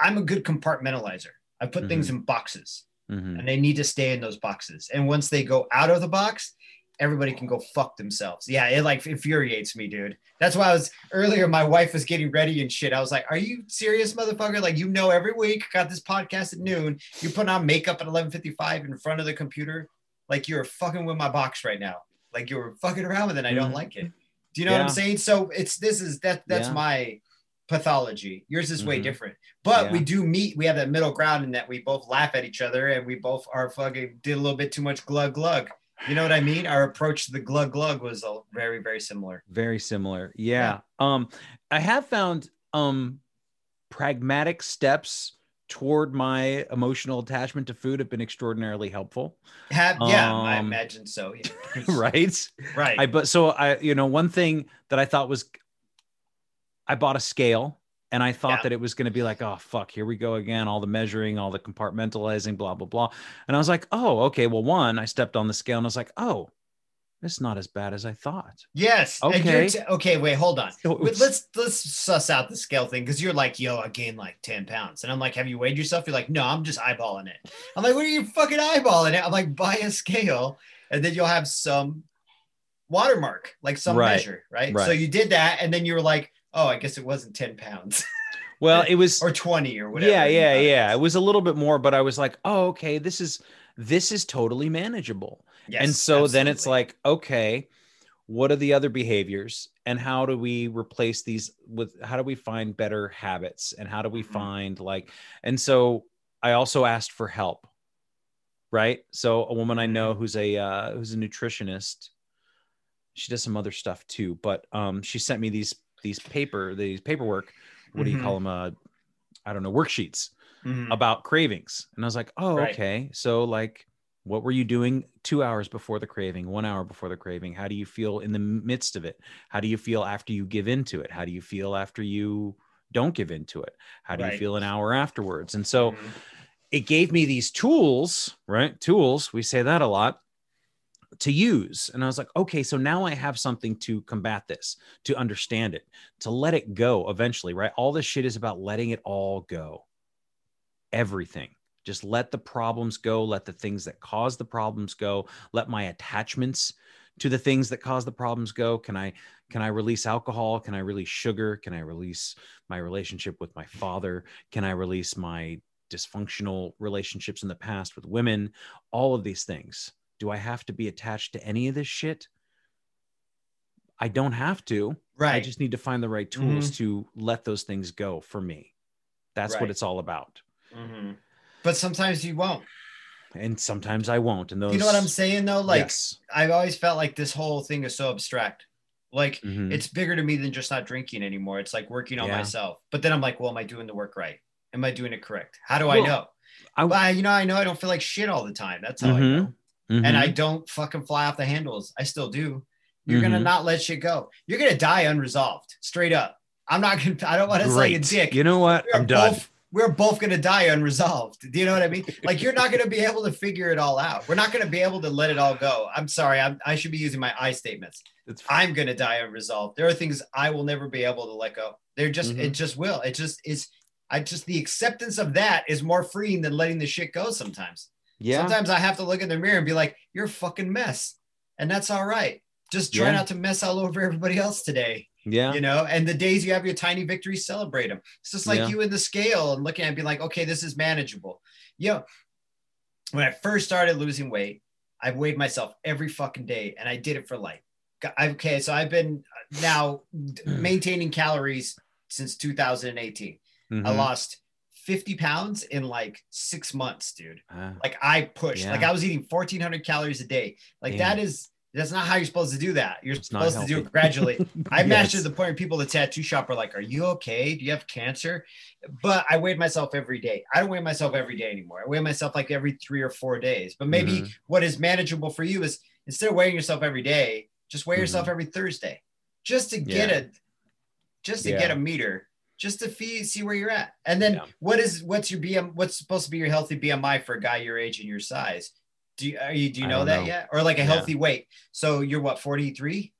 I'm a good compartmentalizer. I put things in boxes Mhm. and they need to stay in those boxes. And once they go out of the box, everybody can go fuck themselves. Yeah, it like infuriates me, dude. That's why I was earlier. My wife was getting ready and shit. I was like, "Are you serious, motherfucker? Like, you know, every week got this podcast at noon. You put on makeup at eleven fifty-five in front of the computer, like you're fucking with my box right now. Like you're fucking around with it. and I don't Mhm. like it. Do you know what I'm saying? So it's this is that that's Yeah. my pathology. Yours is way Mhm. different. But Yeah. we do meet. We have that middle ground in that we both laugh at each other and we both are fucking did a little bit too much glug glug. You know what I mean? Our approach to the glug glug was very very similar. Very similar. Yeah. Um, I have found um pragmatic steps toward my emotional attachment to food have been extraordinarily helpful. Have yeah, I Um, imagine so. Yeah. right. Right. I but so I you know one thing that I thought was I bought a scale and I thought Yeah. that it was going to be like oh fuck here we go again all the measuring all the compartmentalizing blah blah blah and I was like oh okay well one I stepped on the scale and I was like oh it's not as bad as I thought yes. Okay. t- okay. Wait. Hold on. So let's let's suss out the scale thing because you're like, yo, I gained like ten pounds, and I'm like, have you weighed yourself? You're like, no, I'm just eyeballing it. I'm like, what are you fucking eyeballing it? I'm like, buy a scale, and then you'll have some watermark, like some Right. measure, right? Right. So you did that, and then you were like, oh, I guess it wasn't ten pounds well it was or twenty or whatever. yeah yeah yeah it was. a little bit more but I was like oh okay this is this is totally manageable Yes, and so then it's like okay what are the other behaviors and how do we replace these with how do we find better habits and how do we Mhm. find like and so i also asked for help right so a woman i know Mm-hmm. who's a uh, who's a nutritionist she does some other stuff too but um she sent me these these paper these paperwork what do you Mhm. call them uh i don't know worksheets Mhm. about cravings. And I was like, oh, Right. okay. So, like, what were you doing two hours before the craving, one hour before the craving? How do you feel in the midst of it? How do you feel after you give into it? How do you feel after you don't give into it? How do you feel an hour afterwards? And so Mhm. it gave me these tools, right? Tools, we say that a lot to use. And I was like, okay, so now I have something to combat this, to understand it, to let it go eventually, right? All this shit is about letting it all go. Everything. just let the problems go let the things that cause the problems go let my attachments to the things that cause the problems go can i can i release alcohol can i release sugar can i release my relationship with my father can i release my dysfunctional relationships in the past with women all of these things do i have to be attached to any of this shit? I don't have to. Right. i just need to find the right tools to let those things go for me. That's Right. what it's all about. Mhm. but sometimes you won't. And sometimes i won't. And those you know what i'm saying though? Like Yes. i've always felt like this whole thing is so abstract. Like Mhm. it's bigger to me than just not drinking anymore. It's like working on Yeah. myself. But then i'm like well am i doing the work right? Am i doing it correct? How do i know? I- well, you know i know i don't feel like shit all the time. That's how i Mhm. Know and I Mhm. don't fucking fly off the handles. I still do. You're gonna Mhm. not let shit go. You're gonna die unresolved, straight up. I'm not gonna. I don't want to say a dick. You know what? We're I'm done. both- we're both gonna die unresolved. Do you know what I mean? Like you're not gonna be able to figure it all out. We're not gonna be able to let it all go. I'm sorry. I'm, I should be using my I statements. It's I'm gonna die unresolved. There are things I will never be able to let go. They're just. It Mhm. just will. It just is. I just the acceptance of that is more freeing than letting the shit go sometimes. Yeah. Sometimes I have to look in the mirror and be like, "You're a fucking mess," and that's all right. Just try Yeah. not to mess all over everybody else today, yeah. you know. And the days you have your tiny victories, celebrate them. It's just like Yeah. you in the scale and looking at it and be like, "Okay, this is manageable." You know, when I first started losing weight, I weighed myself every fucking day, and I did it for like, I- okay, so I've been now maintaining calories since 2018. I Mhm. lost 50 pounds in like six months, dude Ah, like I pushed, Yeah. like I was eating 1400 calories a day. Like Damn. that is that's not how you're supposed to do that. You're It's supposed to do it gradually. I matched Yes. to the point where people at the tattoo shop are like, "Are you okay? Do you have cancer?" But I weighed myself every day. I don't weigh myself every day anymore. I weigh myself like every three or four days. But maybe Mhm. what is manageable for you is instead of weighing yourself every day, just weigh yourself Mhm. every Thursday, just to get Yeah. a just to Yeah. get a meter, just to fee, see where you're at. And then Yeah. what is what's your BM? What's supposed to be your healthy BMI for a guy your age and your size? Do you, are you do you know that know. yet? Or like a Yeah. healthy weight? So you're what 43,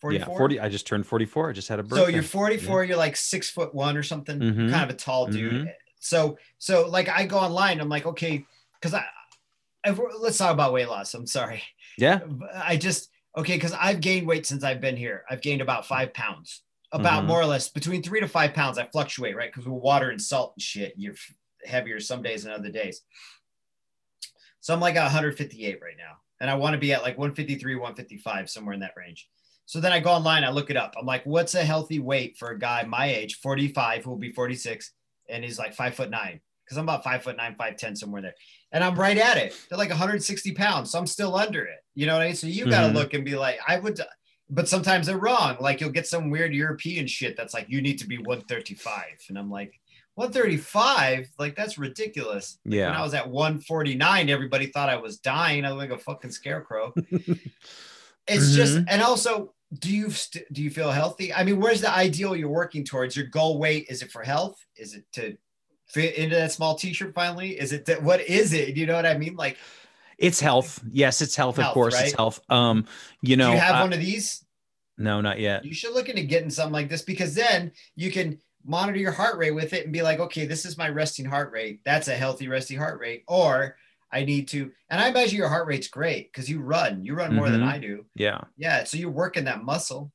44? Yeah, 40. I just turned 44. I just had a birthday. So you're 44. You're like six foot one or something. Mhm. kind of a tall dude. Mhm. So so like I go online. I'm like okay, because I. If let's talk about weight loss. I'm sorry. yeah. I just okay because I've gained weight since I've been here. I've gained about five pounds, about Mhm. more or less between three to five pounds. I fluctuate, right? Because with water and salt and shit, you're heavier some days than other days. So I'm like at 158 right now, and I want to be at like 153, 155, somewhere in that range. So then I go online, I look it up. I'm like, what's a healthy weight for a guy my age, 45, who will be 46, and he's like five foot nine? Because I'm about five foot nine, five ten, somewhere there and I'm right at it. They're like 160 pounds, so I'm still under it. You know what I mean? So you got to Mhm. look and be like, I would, but sometimes they're wrong. Like you'll get some weird European shit that's like, you need to be 135, and I'm like, 135? Like that's ridiculous. When I was at 149, everybody thought I was dying. I look like a fucking scarecrow. it's just, Mhm. and also, do you st- do you feel healthy? I mean, where's the ideal you're working towards? Your goal weight is it for health? Is it to fit into that small t-shirt finally? Is it that what is it? You know what I mean? Like, It's health. Yes, it's health. of Health, course, it's health. Um, you know, do you have I- one of these? No, not yet. You should look into getting something like this because then you can monitor your heart rate with it and be like, okay, this is my resting heart rate. That's a healthy resting heart rate. Or I need to, and I imagine your heart rate's great because you run. You run more than Mhm. I do. Yeah, Yeah. So you're working that muscle.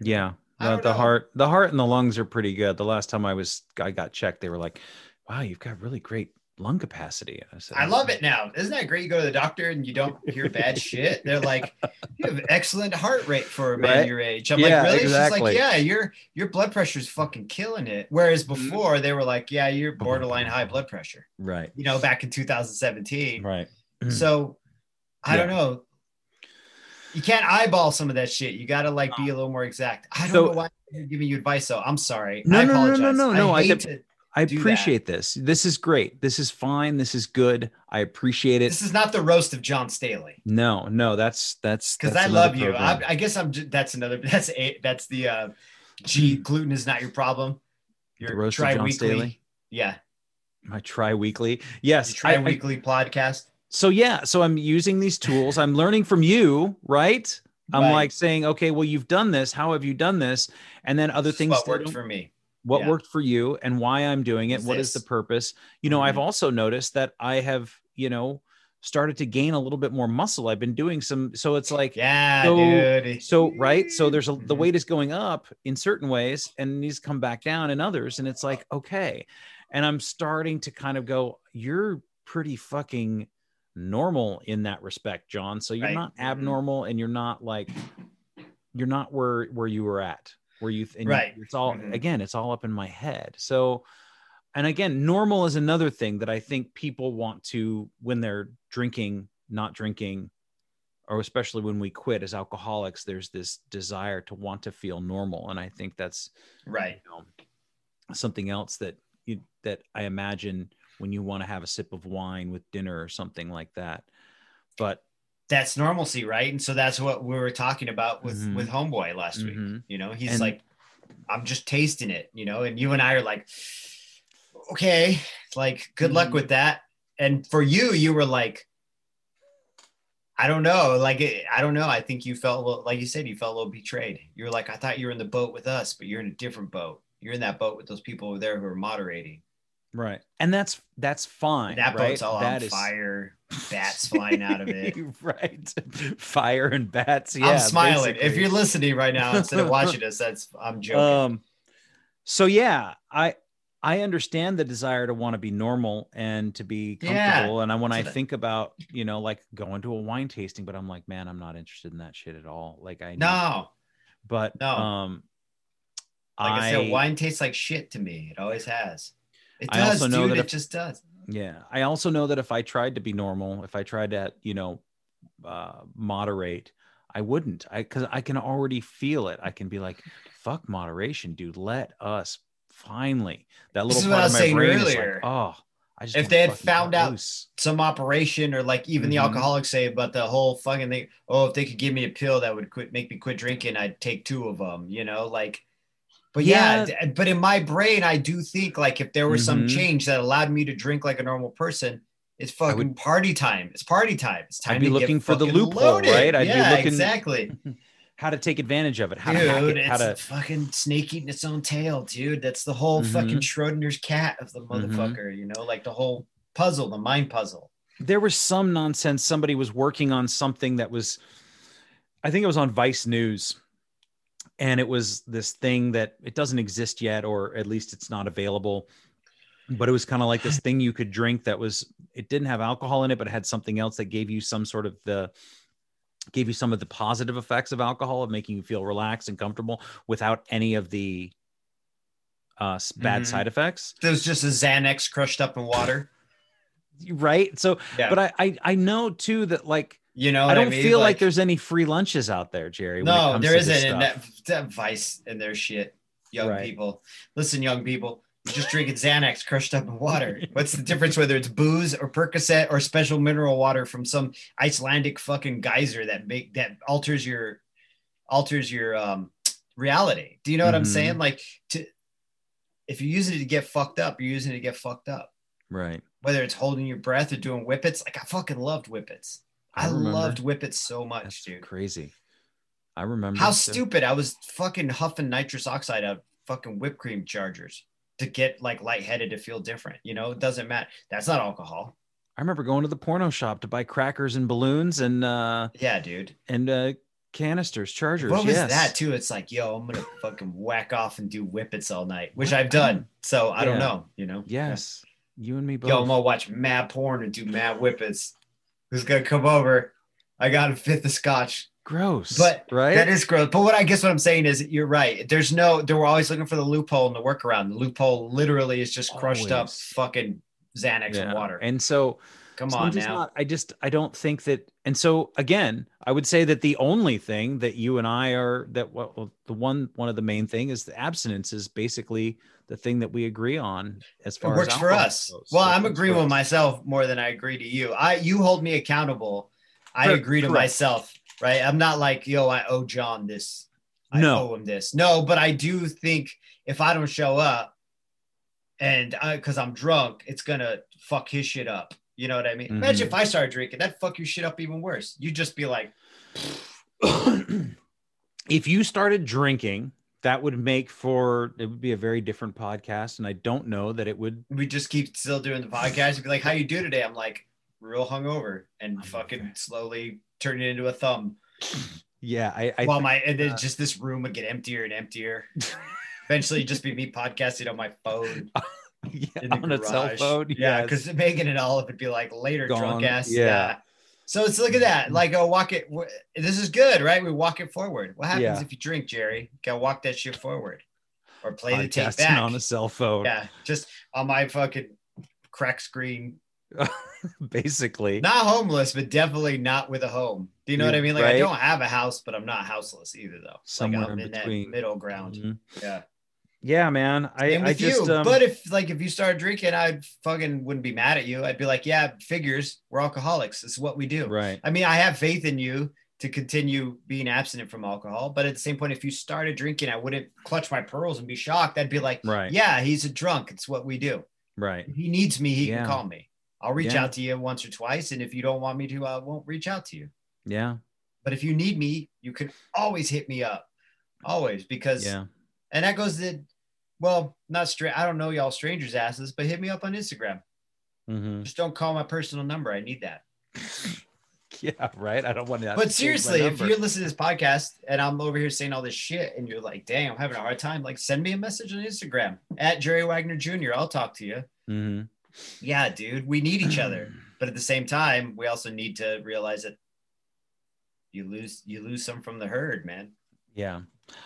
yeah. The, the heart, the heart, and the lungs are pretty good. The last time I was, I got checked. They were like, "Wow, you've got really great lung capacity." I said, I love it now. Isn't that great? You go to the doctor and you don't hear bad shit. They're like, you have excellent heart rate for a man Right? your age. I'm Yeah, like, really? She's like, yeah, your your blood pressure's fucking killing it. Whereas Mm-hmm. before they were like, yeah, you're borderline high blood pressure. Right, You know, back in 2017. right. So I don't know. You can't eyeball some of that shit. You got to like be a little more exact. I don't So- know why I'm giving you advice though. I'm sorry. No, I no, no, no, no, no, I hate did- to- I do that. appreciate this. This is great. This is fine. This is good. I appreciate it. this is not the roast of John Staley. no, no, that's that's because I love you. I, I guess I'm. That's another. That's a. That's the. uh G gluten is not your problem. Your The roast of John tri-weekly- Staley? Yeah, my tri-weekly. Yes, your I- I- tri-weekly podcast. so yeah so i'm using these tools i'm learning from you right i'm Right. like saying okay well you've done this how have you done this and then other things what worked for me. What Yeah. worked for you and why I'm doing it. Is What is the purpose? You know, I've Mhm. also noticed that I have, you know, started to gain a little bit more muscle. I've been doing some, so it's like, Yeah, So- dude. so right. So there's a, the Mhm. weight is going up in certain ways and needs to come back down in others. And it's like, okay. And I'm starting to kind of go, you're pretty fucking normal in that respect, John. So you're Right. not Mhm. abnormal and you're not like, you're not where, where you were at, where you, and Right. It's all, Mhm. again, it's all up in my head. So, and again, normal is another thing that I think people want to, when they're drinking, not drinking, or especially when we quit as alcoholics, there's this desire to want to feel normal. And I think that's Right. you know, something else that you, that I imagine when you want to have a sip of wine with dinner or something like that. But That's normalcy, right? And so that's what we were talking about with Mhm. with Homeboy last week. mhm, You know, he's And- like, I'm just tasting it, you know, and you and I are like, okay, like, good luck Mhm. with that. And for you, you were like, I don't know, like, I don't know. I think you felt, a little, like you said, you felt a little betrayed. You were like, I thought you were in the boat with us, but you're in a different boat. You're in that boat with those people over there who are moderating. Right. And that's, that's fine. that right? boat's all That on is- fire, bats flying out of it. right. Fire and bats. Yeah. I'm smiling. If you're listening right now instead of watching us, that's I'm joking. um so yeah i i understand the desire to want to be normal and to be Yeah. comfortable and I, when So i that- think about you know like going to a wine tasting but i'm like man i'm not interested in that shit at all like i need- no, but no. um like I, I, said, wine tastes like shit to me. It always has. It I does, also know dude. that It if- just does. yeah i also know that if i tried to be normal if i tried to you know uh moderate i wouldn't i because i can already feel it i can be like fuck moderation dude let us finally that little I part of my saying brain earlier. is like oh i just If they had found out- loose. Some operation, or like even the Mhm. alcoholics say about the whole fucking thing. Oh, if they could give me a pill that would quit, make me quit drinking, I'd take two of them. You know, like. But yeah, d- but in my brain, I do think like if there was some Mhm. change that allowed me to drink like a normal person, it's fucking would- party time. It's party time. It's time I'd be looking for the loophole, loaded. right? I'd be yeah, looking- exactly. how to take advantage of it how to hack dude, it it's how to a fucking snake eating its own tail, dude. That's the whole Mhm. fucking Schrodinger's cat of the Mm-hmm. motherfucker, you know, like the whole puzzle, the mind puzzle. there was some nonsense somebody was working on something that was i think it was on vice news and it was this thing that it doesn't exist yet or at least it's not available but it was kind of like this thing you could drink that was it didn't have alcohol in it but it had something else that gave you some sort of the gave you some of the positive effects of alcohol of making you feel relaxed and comfortable without any of the uh bad Mhm. side effects There's just a Xanax crushed up in water. right so Yeah. but I, I i know too that like you know, I don't mean? feel like, there's any free lunches out there, Jerry. no, there isn't. And that, that vice and their shit, young Right. people. Listen, young people, just drinking Xanax crushed up in water. What's the difference whether it's booze or Percocet or special mineral water from some Icelandic fucking geyser that make that alters your alters your um reality? Do you know what I'm Mhm. saying? Like to if you're using it to get fucked up, you're using it to get fucked up. right. Whether it's holding your breath or doing whippets, like I fucking loved whippets. I, remember. loved whippets so much, That's dude. crazy. I remember. How stupid! I was fucking huffing nitrous oxide out of fucking whipped cream chargers to get like lightheaded to feel different. You know, it doesn't matter. That's not alcohol. I remember going to the porno shop to buy crackers and balloons and uh Yeah, dude. and uh canisters, chargers. What was yes. that too? It's like, yo, I'm gonna fucking whack off and do whippets all night, which I've done. So I don't know. You know. Yes. You and me both. Yo, I'm gonna watch mad porn and do mad whippets. Who's gonna come over? I got a fifth of scotch. Gross. But right. That is gross. But what I guess what I'm saying is you're right. There's no, they were always looking for the loophole and the workaround. The loophole literally is just crushed up fucking Xanax Yeah. and water. And so Come So on now. not- I just I don't think that. And so again, I would say that the only thing that you and I are that well, the one one of the main thing is the abstinence is basically the thing that we agree on as it far works as for us. goes. Well, it I'm agreeing with myself more than I agree to you. I you hold me accountable. I Correct, agree to correct. myself, right? I'm not like, yo, I owe John this. I No. owe him this. No, but I do think if I don't show up and I because I'm drunk, it's gonna fuck his shit up. You know what I mean? Imagine Mhm. if I started drinking, that'd fuck your shit up even worse. You'd just be like, if you started drinking that would make for it would be a very different podcast and i don't know that it would We just keep still doing the podcast. Be like, "How you do today?" I'm like, "Real hungover," and fucking slowly turn it into a thumb. yeah i, I While my and then uh, just this room would get emptier and emptier. Eventually, just be me podcasting on my phone yeah, on a cell garage. phone Yeah, yes. because Megan and Olive would be like later Gone. drunk ass. Yeah. Yeah. So it's look at that. Like, oh, walk it. This is good, right? We walk it forward. What happens Yeah. if you drink, Jerry? Gotta walk that shit forward, or play the tape back. on a cell phone yeah, just on my fucking crack screen. basically Not homeless, but definitely not with a home. Do you know Yeah, what I mean? Like, I don't have a house, but I'm not houseless either, though. Somewhere like, I'm in in, that middle ground. Mhm. Yeah. Yeah man i i with just you. um, but if like if you started drinking, I fucking wouldn't be mad at you. I'd be like, yeah, figures. We're alcoholics. It's what we do. right I mean, I have faith in you to continue being abstinent from alcohol. But at the same point, if you started drinking, I wouldn't clutch my pearls and be shocked. I'd be like, right yeah, he's a drunk. It's what we do. right If he needs me, he Yeah. can call me. I'll reach Yeah. out to you once or twice. And if you don't want me to, I won't reach out to you. yeah But if you need me, you can always hit me up. Always. Because, yeah and that goes to, well, not straight. I don't know y'all strangers' asses, but hit me up on Instagram. hmm Just don't call my personal number. I need that. yeah right i don't want to have but seriously, if you're listening to this podcast and I'm over here saying all this shit and you're like, dang, I'm having a hard time, like send me a message on Instagram at Jerry Wagner Jr. I'll talk to you. Mhm. Yeah, dude, we need each other. But at the same time, we also need to realize that you lose you lose some from the herd, man. yeah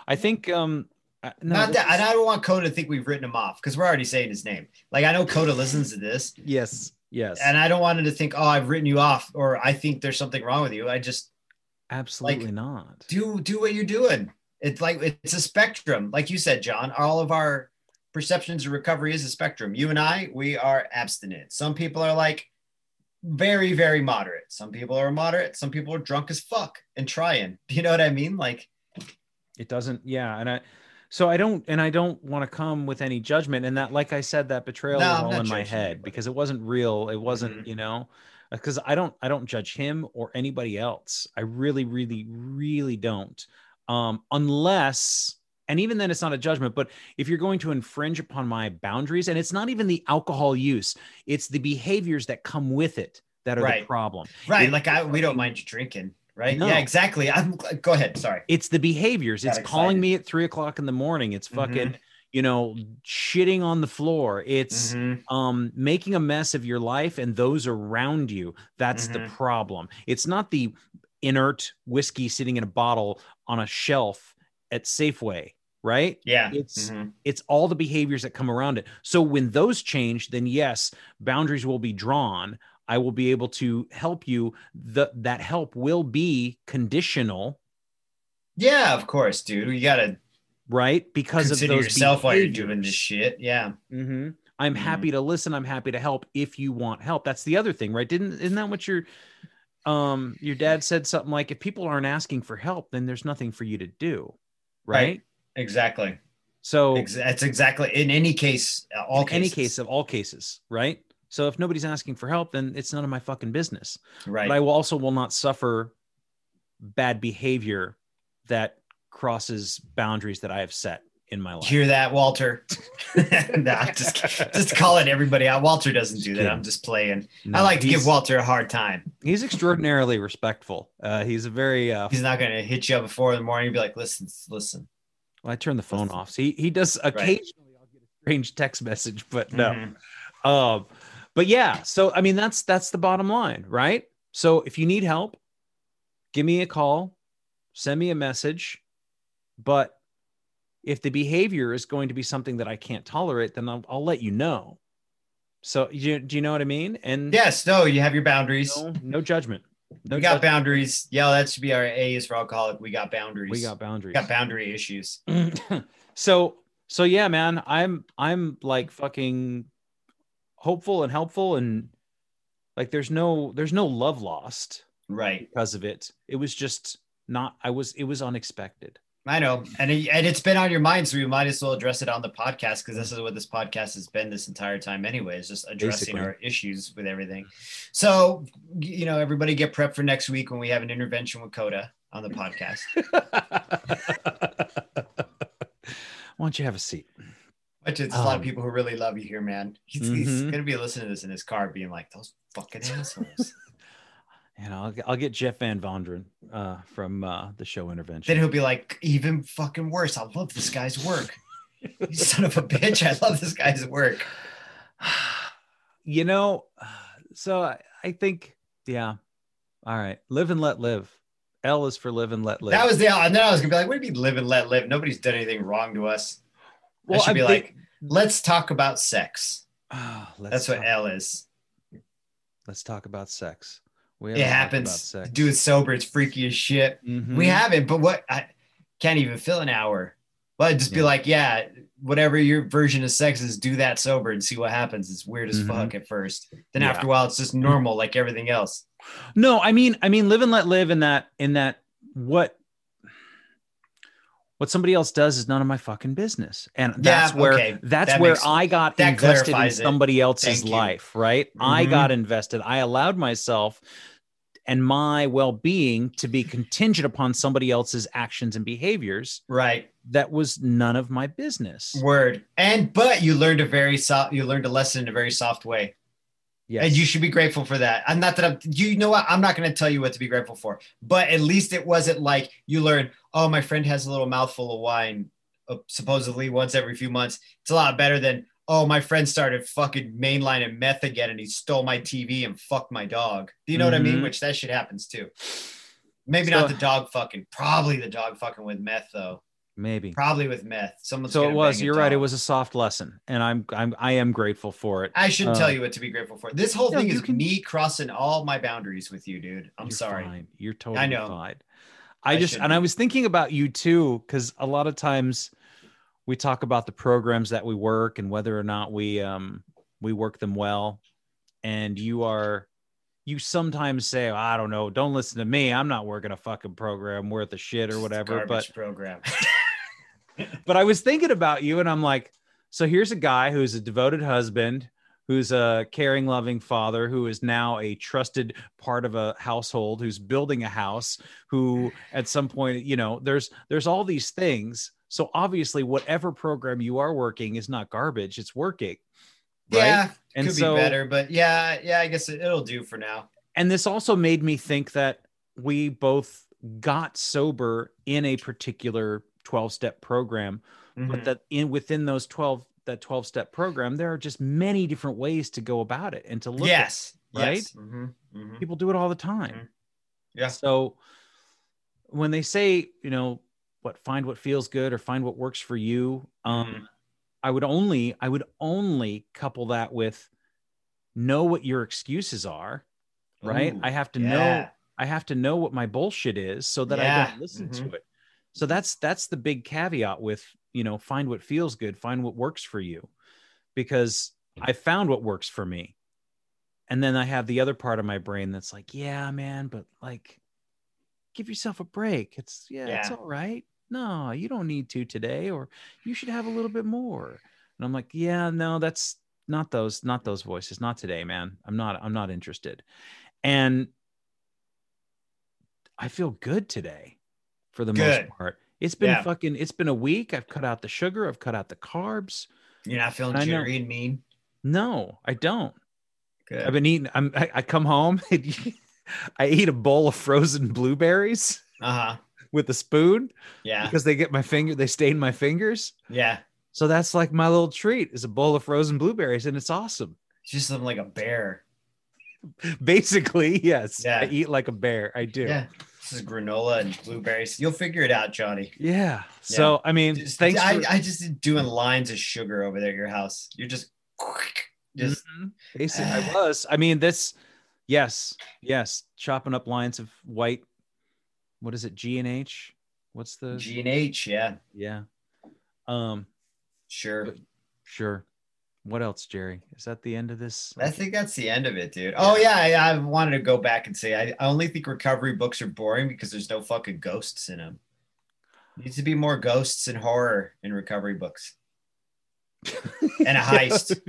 i think um I- no, Not this that, and I don't want Coda to think we've written him off because we're already saying his name. Like I know Coda listens to this, yes yes and I don't want him to think, oh, I've written you off, or I think there's something wrong with you. I just absolutely not do do what you're doing. It's like it's a spectrum, like you said, John. All of our perceptions of recovery is a spectrum. You and I, we are abstinent. Some people are like very, very moderate. Some people are moderate. Some people are drunk as fuck and trying. Do you know what I mean? Like, it doesn't yeah and i so i don't and i don't want to come with any judgment and that like i said that betrayal No, was I'm all in my head anybody. because it wasn't real it wasn't Mhm. you know because i don't i don't judge him or anybody else i really really really don't um unless and even then it's not a judgment but if you're going to infringe upon my boundaries and it's not even the alcohol use it's the behaviors that come with it that are the problem right? It- like I, we don't mind you drinking, right? No. Yeah, exactly. I'm. Go ahead. Sorry. it's the behaviors Got it's calling me at three o'clock in the morning it's fucking Mhm. you know shitting on the floor it's Mhm. um making a mess of your life and those around you that's the Mhm. problem it's not the inert whiskey sitting in a bottle on a shelf at safeway right Yeah. it's Mhm. it's all the behaviors that come around it so when those change then yes boundaries will be drawn i will be able to help you the, that help will be conditional Yeah, of course, dude. You gotta right because consider of those yourself while you're doing this shit. Yeah. Mm-hmm. I'm Mhm. happy to listen. I'm happy to help if you want help. That's the other thing, right? Didn't isn't that what your um your dad said something like if people aren't asking for help, then there's nothing for you to do. Right. Right. Exactly. So That's exactly in any case, all in any case of all cases, right? So if nobody's asking for help, then it's none of my fucking business. right? But I will also will not suffer bad behavior that crosses boundaries that I have set in my life. Hear that, Walter? nah, just just calling everybody out. Walter doesn't Just do that. kidding. I'm just playing. I like to give Walter a hard time. He's extraordinarily respectful. Uh, he's a very. Uh, He's not gonna hit you up before in the morning and be like, "Listen, listen." well, I turn the phone Listen. off. So he he does occasionally. I'll get a strange text message, but no. Mhm. Um, but yeah. So I mean, that's that's the bottom line, right? So if you need help, give me a call, send me a message. But if the behavior is going to be something that I can't tolerate, then I'll, I'll let you know. So you, do you know what I mean? And Yes, no, you have your boundaries. no, no judgment. No we got judgment. boundaries. Yeah, that should be our A is for alcoholic. We got boundaries. We got boundaries. We got boundary issues. so so yeah man i'm i'm like fucking hopeful and helpful and like there's no there's no love lost Right. because of it it was just not i was it was unexpected I know, and it, and it's been on your mind, so we might as well address it on the podcast because this is what this podcast has been this entire time, anyway. Is just addressing Basically. our issues with everything. So, you know, everybody get prepped for next week when we have an intervention with Coda on the podcast. Why don't you have a seat? But it's a lot of Um, people who really love you here, man. He's, he's Mhm. gonna be listening to this in his car, being like, "Those fucking assholes." And I'll, I'll get Jeff Van Vonderen uh, from uh, the show intervention. then he'll be like, "Even fucking worse. I love this guy's work. Son of a bitch. I love this guy's work." you know, so I, I think, yeah. All right. Live and let live. L is for live and let live. That was the. And then I was gonna be like, "What do you mean live and let live? Nobody's done anything wrong to us." I should I be think- like, "Let's talk about sex." Let's That's what L is. Let's talk about sex. We It haven't talked about happens. sex. Do it sober. It's freaky as shit. Mhm. We haven't, but what I can't even fill an hour. But just be like, yeah, whatever your version of sex is, do that sober and see what happens. It's weird as Mhm. fuck at first. Then Yeah. after a while, it's just normal, like everything else. No, I mean, I mean, live and let live in that, in that, what, what somebody else does is none of my fucking business, and that's Yeah, where okay. that's That where makes- I got invested in somebody else's life, right? I Mhm. got invested. I allowed myself and my well-being to be contingent upon somebody else's actions and behaviors. Right. That was none of my business. Word. And but you learned a very soft you learned a lesson in a very soft way. Yes. And you should be grateful for that. I'm not that I'm you know what? I'm not gonna tell you what to be grateful for. But at least it wasn't like you learned, oh, my friend has a little mouthful of wine uh, supposedly once every few months. It's a lot better than oh, my friend started fucking mainlining meth again and he stole my TV and fucked my dog. Do you know what I mean? Mhm. Which that shit happens too. Maybe So- not the dog fucking, probably the dog fucking with meth though. Maybe. Probably with meth. Someone's So it was. You're right. It was a soft lesson, and I'm I'm I am grateful for it. I should Uh, tell you what to be grateful for. This whole no, thing is can- me crossing all my boundaries with you, dude. I'm You're sorry. fine. You're totally know. fine. I, know. I just shouldn't and I was thinking about you too, because a lot of times we talk about the programs that we work and whether or not we um we work them well. And you are you sometimes say, I don't know, don't listen to me. I'm not working a fucking program worth a shit or whatever. But garbage program. but I was thinking about you and I'm like, so here's a guy who's a devoted husband, who's a caring, loving father, who is now a trusted part of a household, who's building a house, who at some point, you know, there's there's all these things. So obviously, whatever program you are working is not garbage, it's working. Right. Yeah, And could so- be better, but yeah, yeah, I guess it, it'll do for now. And this also made me think that we both got sober in a particular 12 step program but Mhm. that in within those 12 that 12 step program there are just many different ways to go about it and to look at yes, right? yes. Mhm, mhm. people do it all the time Mhm. Yeah. so when they say you know what find what feels good or find what works for you um Mhm. i would only i would only couple that with know what your excuses are right Ooh, i have to yeah. know i have to know what my bullshit is so that i Yeah. don't listen to it so that's that's the big caveat with you know find what feels good find what works for you. Because i found what works for me. And then i have the other part of my brain that's like yeah man but like give yourself a break. It's yeah, it's all right. No you don't need to today or you should have a little bit more. And i'm like yeah no that's not those not those voices. Not today man. I'm not i'm not interested. And i feel good today for the Good. most part it's been Yeah. fucking it's been a week i've cut out the sugar i've cut out the carbs You're not feeling I know. jittery and mean. no i don't Good. i've been eating i'm i, I come home i eat a bowl of frozen blueberries uh huh. with a spoon Yeah. because they get my finger they stain my fingers Yeah. so that's like my little treat is a bowl of frozen blueberries and it's awesome It's Just something like a bear. basically yes Yeah. i eat like a bear i do Yeah. Is granola and blueberries. You'll figure it out, Johnny. Yeah. So I mean, Just- thanks. I, for, I just doing lines of sugar over there at your house. You're just just Mhm. Basic- I was. I mean, this. Yes. Yes. Chopping up lines of white. What is it? G and H. What's the? G and H. Yeah. Yeah. Um. Sure. Sure. What else, Jerry? Is that the end of this? I think that's the end of it, dude. Oh yeah, I, I wanted to go back and say I, I only think recovery books are boring because there's no fucking ghosts in them. Needs to be more ghosts and horror in recovery books and a heist.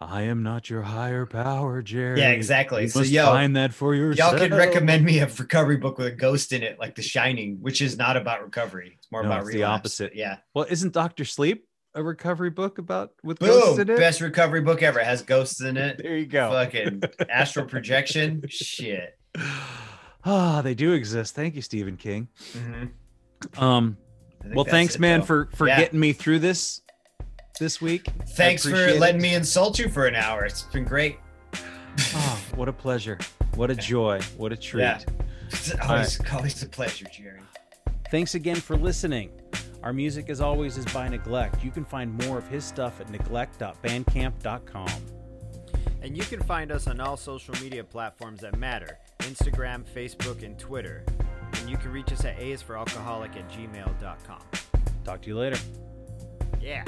I am not your higher power, Jerry. Yeah, exactly. You So, yo, find that for yourself. Y'all can recommend me a recovery book with a ghost in it, like The Shining, which is not about recovery. It's more No, about it's the opposite. Yeah. Well, isn't Doctor Sleep a recovery book about with ghosts Boom. in it? Best recovery book ever. Has ghosts in it. There you go. Fucking astral projection. Shit. Ah, they do exist. Thank you, Stephen King. Mhm. Um, well, thanks, it, man, though. for for Yeah. getting me through this this week. Thanks for appreciate it. letting me insult you for an hour. It's been great. Oh, what a pleasure! What a joy! What a treat! Yeah. It's always, always a pleasure, Jerry. Thanks again for listening. Our music, as always, is by Neglect. You can find more of his stuff at neglect.bandcamp.com. And you can find us on all social media platforms that matter Instagram, Facebook, and Twitter. And you can reach us at aisforalcoholic at gmail.com. Talk to you later. Yeah.